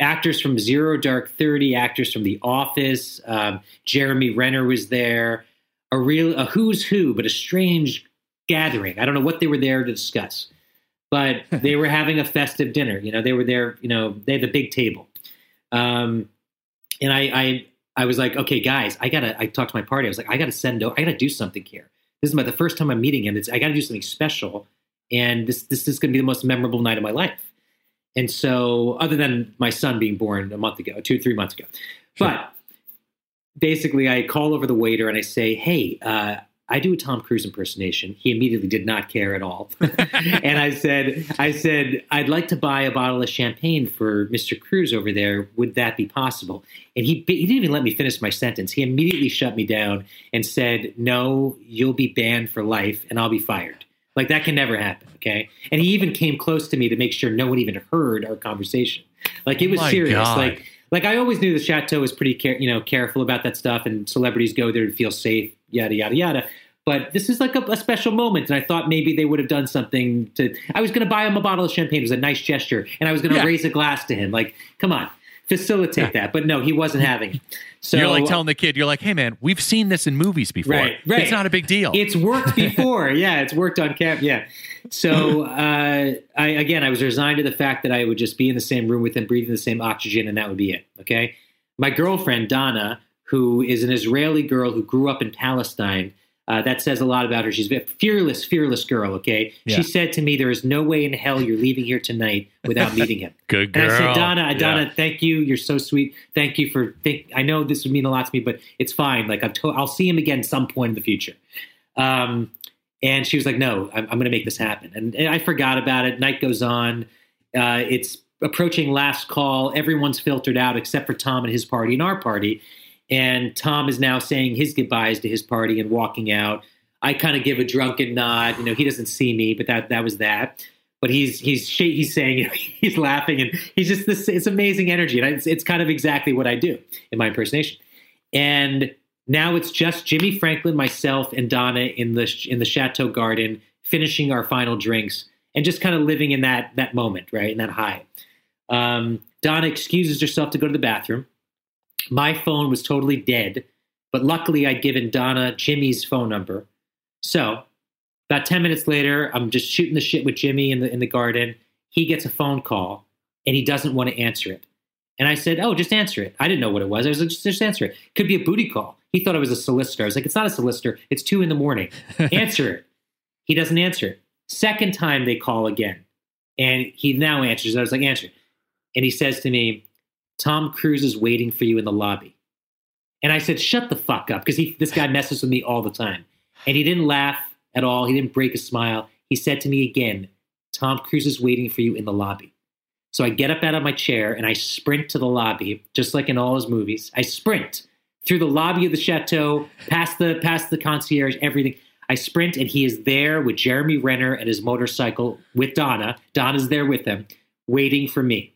actors from Zero Dark Thirty, actors from The Office. Um, Jeremy Renner was there. A real a who's who, but a strange gathering. I don't know what they were there to discuss, but they were having a festive dinner. You know, they were there. You know, they had the big table, um, and I, I I was like, okay, guys, I gotta. I talked to my party. I was like, I gotta send. I gotta do something here. This is my the first time I'm meeting him. It's I gotta do something special, and this this is gonna be the most memorable night of my life. And so, other than my son being born a month ago, two three months ago, but basically, I call over the waiter and I say, "Hey, uh, I do a Tom Cruise impersonation." He immediately did not care at all, and I said, "I said I'd like to buy a bottle of champagne for Mr. Cruise over there. Would that be possible?" And he he didn't even let me finish my sentence. He immediately shut me down and said, "No, you'll be banned for life, and I'll be fired." Like that can never happen, okay? And he even came close to me to make sure no one even heard our conversation. Like it was My serious. God. Like like I always knew the chateau was pretty care, you know careful about that stuff, and celebrities go there to feel safe, yada yada yada. But this is like a, a special moment, and I thought maybe they would have done something to. I was going to buy him a bottle of champagne. It was a nice gesture, and I was going to Yeah. raise a glass to him. Like, come on, facilitate that. But no, he wasn't having. it. So you're like telling the kid, you're like, hey man, we've seen this in movies before. Right, right. It's not a big deal. It's worked before. yeah, it's worked on camp. Yeah. So uh, I again, I was resigned to the fact that I would just be in the same room with him, breathing the same oxygen, and that would be it. Okay. My girlfriend Donna, who is an Israeli girl who grew up in Palestine. Uh, that says a lot about her. She's a fearless, fearless girl. Okay, Yeah. she said to me, "There is no way in hell you're leaving here tonight without meeting him." Good And girl. I said, Donna, Yeah. Thank you. You're so sweet. Thank you for. Think, I know this would mean a lot to me, but it's fine. Like I'm, to- I'll see him again some point in the future. Um, and she was like, "No, I'm, I'm going to make this happen." And, and I forgot about it. Night goes on. Uh, it's approaching last call. Everyone's filtered out except for Tom and his party and our party. And Tom is now saying his goodbyes to his party and walking out. I kind of give a drunken nod. You know, he doesn't see me, but that that was that. But he's he's he's saying you know, he's laughing and he's just this. It's amazing energy, and it's it's kind of exactly what I do in my impersonation. And now it's just Jimmy Franklin, myself, and Donna in the in the Chateau Garden, finishing our final drinks and just kind of living in that that moment, right, in that high. Um, Donna excuses herself to go to the bathroom. My phone was totally dead, but luckily I'd given Donna Jimmy's phone number. So about 10 minutes later, I'm just shooting the shit with Jimmy in the in the garden. He gets a phone call and he doesn't want to answer it. And I said, "Oh, just answer it." I didn't know what it was. I was like, "Just, just answer it." Could be a booty call. He thought it was a solicitor. I was like, "It's not a solicitor. It's two in the morning. answer it." He doesn't answer it. Second time they call again, and he now answers. I was like, "Answer it." And he says to me, "Tom Cruise is waiting for you in the lobby." And I said, "Shut the fuck up," because this guy messes with me all the time. And he didn't laugh at all. He didn't break a smile. He said to me again, "Tom Cruise is waiting for you in the lobby." So I get up out of my chair and I sprint to the lobby, just like in all his movies. I sprint through the lobby of the chateau, past the past the concierge, everything. I sprint and he is there with Jeremy Renner and his motorcycle with Donna. Donna's there with him, waiting for me.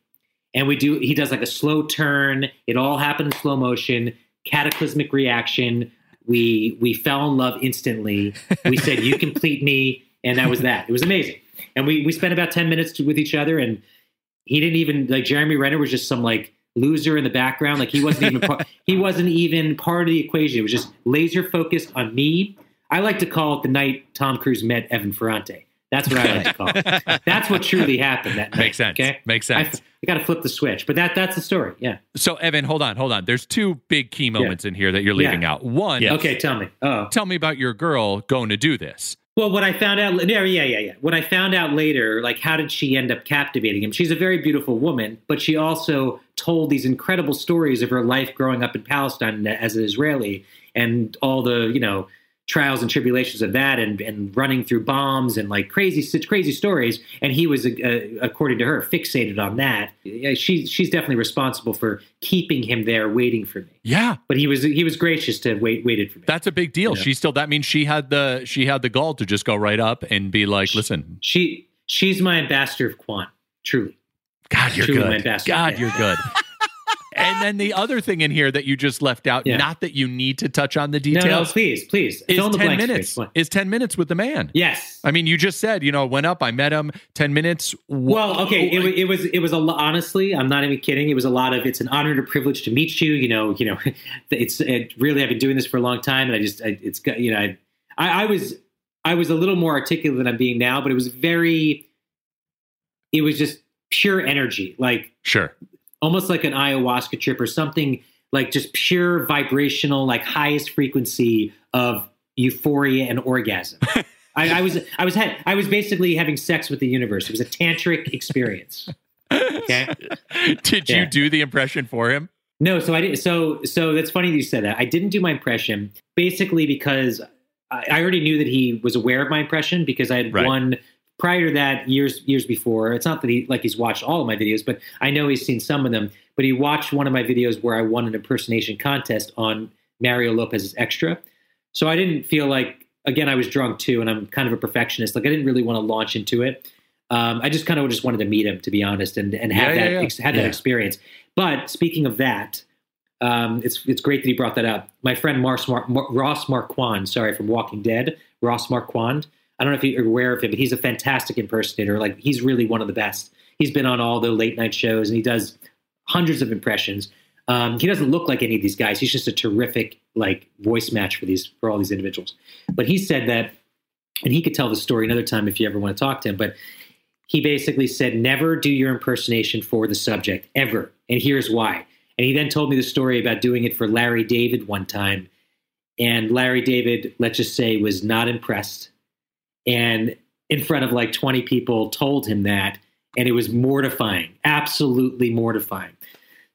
And we do he does like a slow turn. It all happened in slow motion, cataclysmic reaction. We we fell in love instantly. We said, You complete me, and that was that. It was amazing. And we we spent about 10 minutes with each other and he didn't even like Jeremy Renner was just some like loser in the background. Like he wasn't even part, he wasn't even part of the equation. It was just laser focused on me. I like to call it the night Tom Cruise met Evan Ferrante. That's what I like to call it. That's what truly happened that night. Makes sense. Okay, Makes sense. I got to flip the switch, but that that's the story. Yeah. So, Evan, hold on, hold on. There's two big key moments in here that you're leaving Yeah. out. One, Okay, tell me. Oh, tell me about your girl going to do this. Well, what I found out, yeah, yeah, yeah, yeah. What I found out later, like, how did she end up captivating him? She's a very beautiful woman, but she also told these incredible stories of her life growing up in Palestine as an Israeli and all the, you know, trials and tribulations of that and, and running through bombs and like crazy, such crazy stories. And he was, uh, according to her, fixated on that. Yeah, She, she's definitely responsible for keeping him there waiting for me. Yeah, But he was, he was gracious to wait, waited for me. that's a big deal. Yeah. She still that means she had the she had the gall to just go right up and be like, listen, She, she's my ambassador of Kwan, truly. God, you're Truly my good. God, Yeah. you're good. and then the other thing in here that you just left out, Yeah. not that you need to touch on the No, no, details, please, please. is Fill in the ten blanks, minutes. please. What? Is ten minutes with the man. Yes. I mean, you just said, you know, went up, I met him, ten minutes. Well, okay. It, it was it was a honestly, I'm not even kidding. It was a lot of. It's an honor and a privilege to meet you. You know, you know, it's it really. I've been doing this for a long time, and I just I, it's got- you know, I, I I was I was a little more articulate than I'm being now, but it was very. It was just pure energy, like Sure. Almost like an ayahuasca trip or something like just pure vibrational, like highest frequency of euphoria and orgasm. I, I was I was had I was basically having sex with the universe. It was a tantric experience. Okay. Did Yeah. you do the impression for him? No, so I didn't. So so that's funny that you said that. I didn't do my impression basically because I, I already knew that he was aware of my impression because I had Right. won prior to that years years before. It's not that he like he's watched all of my videos, but I know he's seen some of them. But he watched one of my videos where I won an impersonation contest on Mario Lopez's Extra. So I didn't feel like again I was drunk too, and I'm kind of a perfectionist. Like I didn't really want to launch into it. Um, I just kind of just wanted to meet him, to be honest, and and have Yeah, that yeah, yeah. Ex- have that experience. But speaking of that, um, it's it's great that he brought that up. My friend Mars Mar- Mar- Ross Marquand, sorry, from Walking Dead, Ross Marquand. I don't know if you're aware of him, but he's a fantastic impersonator. Like he's really one of the best. He's been on all the late night shows and he does hundreds of impressions. Um, he doesn't look like any of these guys. He's just a terrific like voice match for these for all these individuals. But he said that, and he could tell the story another time if you ever want to talk to him. But he basically said, never do your impersonation for the subject ever, and here's why. And he then told me the story about doing it for Larry David one time, and Larry David, let's just say, was not impressed, and in front of like 20 people told him that, and it was mortifying, absolutely mortifying.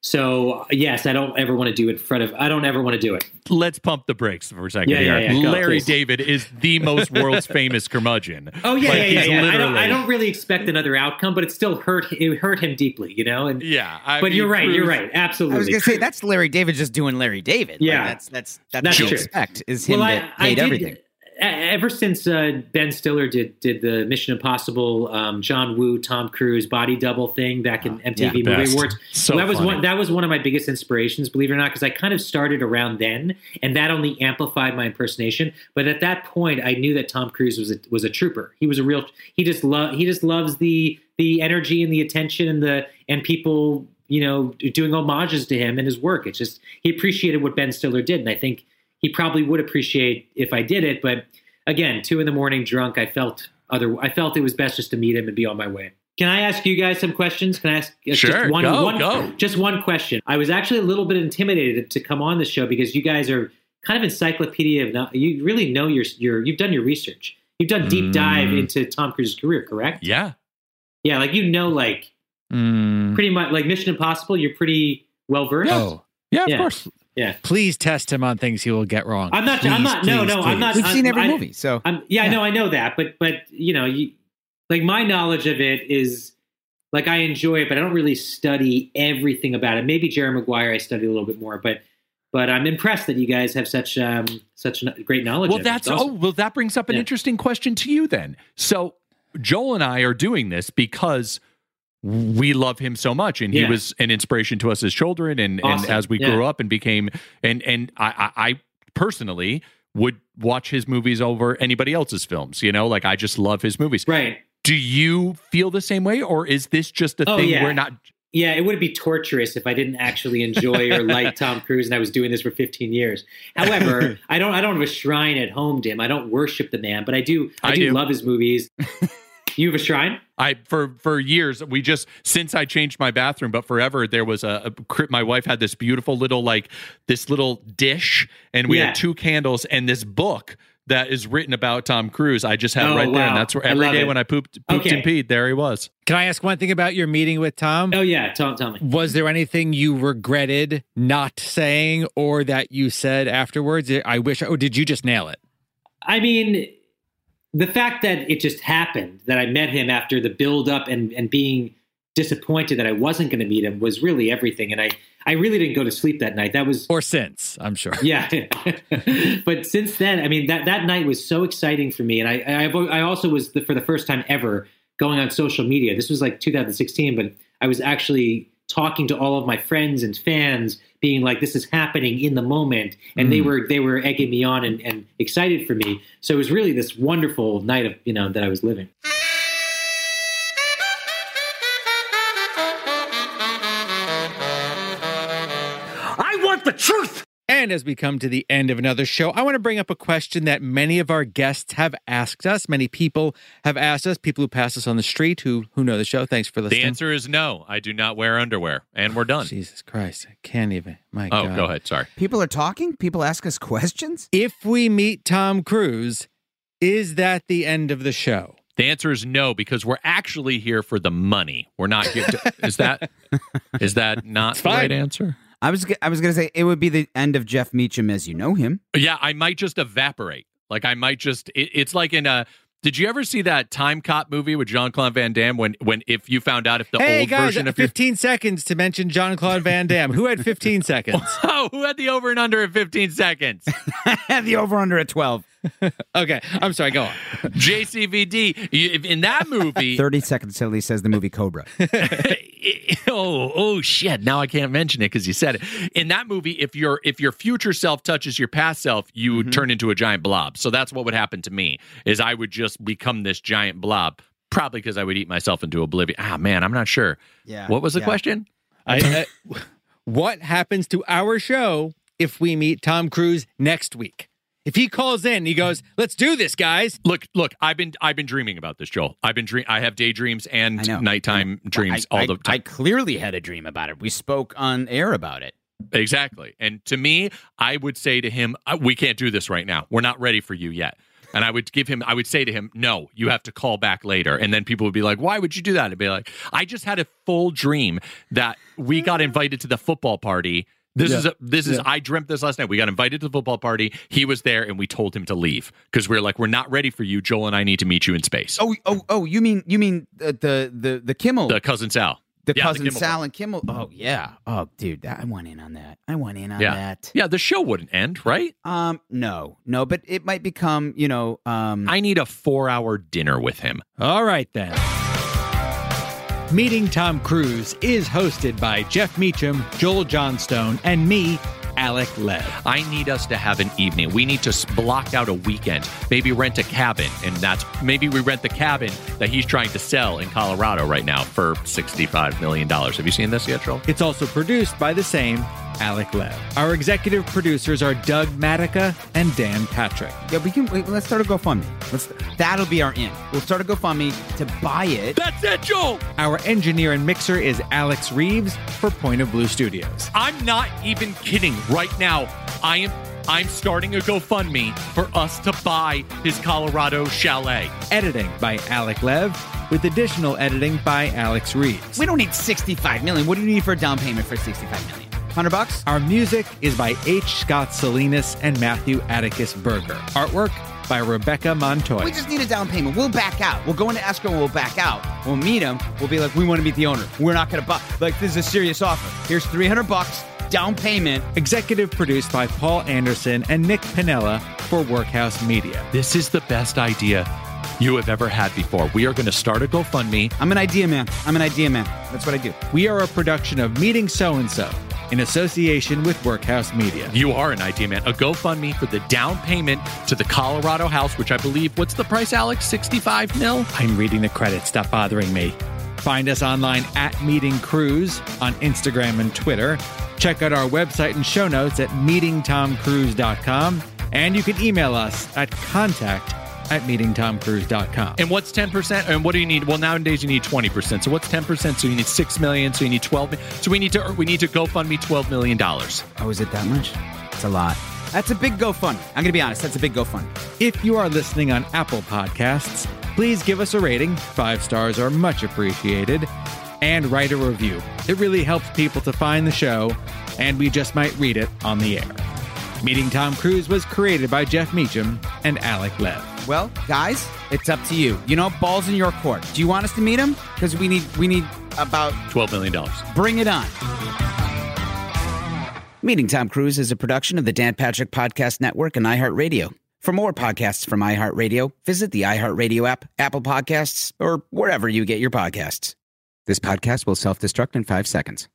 So yes, I don't ever want to do it in front of. I don't ever want to do it. Let's pump the brakes for a second Yeah, here. yeah, yeah, Larry please. David is the most world's famous curmudgeon. Oh yeah, Like, yeah, yeah. he's yeah. I, don't, I don't really expect another outcome, but it still hurt. It hurt him deeply, you know. And Yeah, I but mean, you're right. You're right. Absolutely. I was gonna say that's Larry David just doing Larry David. Like, Yeah. that's that's that's, That's what you expect is him well, to I, I did, everything. Ever since uh, Ben Stiller did did the Mission Impossible, um, John Woo, Tom Cruise body double thing back in MTV yeah, Movie. Awards, So that was funny. one. That was one of my biggest inspirations, believe it or not, because I kind of started around then, and that only amplified my impersonation. But at that point, I knew that Tom Cruise was a, was a trooper. He was a real. He just love. He just loves the the energy and the attention and the and people you know doing homages to him and his work. It's just he appreciated what Ben Stiller did, and I think he probably would appreciate if I did it. But again, two in the morning, drunk, I felt other. I felt it was best just to meet him and be on my way. Can I ask you guys some questions? Can I ask uh, Sure, just one, go, one- go. just one question? I was actually a little bit intimidated to come on the show because you guys are kind of encyclopedia of. no- You really know your your. You've done your research. You've done deep dive Mm. into Tom Cruise's career, correct? Yeah. Yeah, like you know, like Mm. pretty much like Mission Impossible. You're pretty well versed. Oh, Yeah, of Yeah. course. Please test him on things he will get wrong. I'm not. I'm Please, not. No, please, no. I'm not. We've I'm- seen every I- movie, so I'm, yeah, I Yeah. know, I know that, but but you know, you, like my knowledge of it is like I enjoy it, but I don't really study everything about it. Maybe Jerry Maguire I study a little bit more, but but I'm impressed that you guys have such um, such great knowledge. Well, of that's It's awesome. oh well, that brings up an Yeah. interesting question to you then. So Joel and I are doing this because we love him so much, and he was an inspiration to us as children, and, and as we Yeah. grew up and became, and and I, I, I personally would watch his movies over anybody else's films. You know, like I just love his movies. right. Do you feel the same way, or is this just a Oh, thing yeah. where not? Yeah, it would be torturous if I didn't actually enjoy or like Tom Cruise and I was doing this for 15 years. However, I don't I don't have a shrine at home him. I don't worship the man, but I do I, I do, do. love his movies. you have a shrine? I for for years we just since I changed my bathroom, but forever there was a, a my wife had this beautiful little like this little dish, and we Yeah. had two candles and this book that is written about Tom Cruise. I just have Oh, right there, and that's where I every love day it. when I pooped pooped Okay. and peed, there he was. Can I ask one thing about your meeting with Tom? Oh yeah, Tom, tell me. Was there anything you regretted not saying or that you said afterwards? I wish, or did you just nail it? I mean, the fact that it just happened that I met him after the build up and and being disappointed that I wasn't going to meet him was really everything. And I I really didn't go to sleep that night. That was Or since, I'm sure. yeah. but since then, I mean that that night was so exciting for me, and I I, I also was the, for the first time ever going on social media. This was like 2016, but I was actually talking to all of my friends and fans, being like, "This is happening in the moment," and they mm. were they were egging me on and, and excited for me. So it was really this wonderful night of you know that I was living. And as we come to the end of another show, I want to bring up a question that many of our guests have asked us. Many people have asked us, people who pass us on the street who who know the show. Thanks for listening. The answer is no. I do not wear underwear, and we're done. Jesus Christ, I can't even. My Oh, God. go ahead. Sorry. People are talking. People ask us questions. If we meet Tom Cruise, is that the end of the show? The answer is no because we're actually here for the money. We're not here. To, is that is that not the fine. right answer? I was g- I was gonna say it would be the end of Jeff Meacham as you know him. Yeah, I might just evaporate. Like I might just. It, it's like in a. Did you ever see that Timecop movie with Jean Claude Van Damme? When when if you found out if the hey old guys, version of uh, your 15 seconds to mention John Claude Van Damme. Who had 15 seconds? oh who had the over and under at fifteen seconds? I had the over and under at twelve. Okay, I'm sorry. Go on. JCVD in that movie. Thirty seconds till he says the movie Cobra. oh oh shit! Now I can't mention it because you said it. In that movie, if your if your future self touches your past self, you Mm-hmm. turn into a giant blob. So that's what would happen to me. Is I would just become this giant blob. Probably because I would eat myself into oblivion. Ah man, I'm not sure. Yeah. What was the yeah. question? I, I, what happens to our show if we meet Tom Cruise next week? If he calls in, he goes, "Let's do this, guys." Look, look. I've been I've been dreaming about this, Joel. I've been dream. I have daydreams and I nighttime dreams I, all I- the time. I clearly had a dream about it. We spoke on air about it. Exactly. And to me, I would say to him, "Uh, "We can't do this right now. We're not ready for you yet." And I would give him, I would say to him, "No, you have to call back later." And then people would be like, "Why would you do that?" I'd be like, "I just had a full dream that we got invited to the football party." This is a, this is I dreamt this last night. We got invited to the football party. He was there, and we told him to leave because we are like, "We're not ready for you." Joel and I need to meet you in space. Oh, oh, oh! You mean you mean the the the, the Kimmel, The the, cousin Sal, Yeah, the cousin Kimmel Sal and Kimmel? Oh yeah. Oh, dude, I went in on that. I went in on Yeah. that. Yeah, the show wouldn't end, right? Um, no, no, but it might become, you know, um, I need a four-hour dinner with him. All right then. Meeting Tom Cruise is hosted by Jeff Meacham, Joel Johnstone, and me, Alec Lev. I need us to have an evening. We need to block out a weekend. Maybe rent a cabin, and that's maybe we rent the cabin that he's trying to sell in Colorado right now for sixty-five million dollars. Have you seen this yet, Joel? It's also produced by the same Alec Lev. Our executive producers are Doug Matica and Dan Patrick. yeah, we can. Wait, let's start a GoFundMe. Let's. That'll be our in. We'll start a GoFundMe to buy it. That's it, Joel. Our engineer and mixer is Alex Reeves for Point of Blue Studios. I'm not even kidding. Right now, I am. I'm starting a GoFundMe for us to buy his Colorado chalet. Editing by Alec Lev, with additional editing by Alex Reeves. We don't need sixty-five million. What do you need for a down payment for sixty-five million? Hundred bucks. Our music is by H. Scott Salinas and Matthew Atticus Berger. Artwork by Rebecca Montoya. We just need a down payment. We'll back out. We'll go into escrow. And we'll back out. We'll meet him. We'll be like, we want to meet the owner. We're not going to buy. Like, this is a serious offer. Here's 300 bucks down payment. Executive produced by Paul Anderson and Nick Pinella for Workhouse Media. This is the best idea you have ever had before. We are going to start a GoFundMe. I'm an idea man. I'm an idea man. That's what I do. We are a production of Meeting So and So in association with Workhouse Media. You are an idea man. A GoFundMe for the down payment to the Colorado house, which I believe, what's the price, Alex? 65 mil? I'm reading the credits. Stop bothering me. Find us online at Meeting Cruise on Instagram and Twitter. Check out our website and show notes at meetingtomcruise.com. And you can email us at contact at meetingtomcruise.com. And what's 10%? And what do you need? Well, nowadays you need 20%. So what's 10%? So you need 6 million. So you need 12 million. So we need to we need to GoFundMe 12 million dollars. Oh, is it that much? It's a lot. That's a big GoFund. I'm going to be honest. That's a big GoFund. If you are listening on Apple Podcasts, please give us a rating. Five stars are much appreciated. And write a review. It really helps people to find the show, and we just might read it on the air. Meeting Tom Cruise was created by Jeff Meacham and Alec Lev. Well, guys, it's up to you. You know, balls in your court. Do you want us to meet him? Because we need we need about 12 million dollars. Bring it on. Meeting Tom Cruise is a production of the Dan Patrick Podcast Network and iHeartRadio. For more podcasts from iHeartRadio, visit the iHeartRadio app, Apple Podcasts, or wherever you get your podcasts. This podcast will self destruct in five seconds.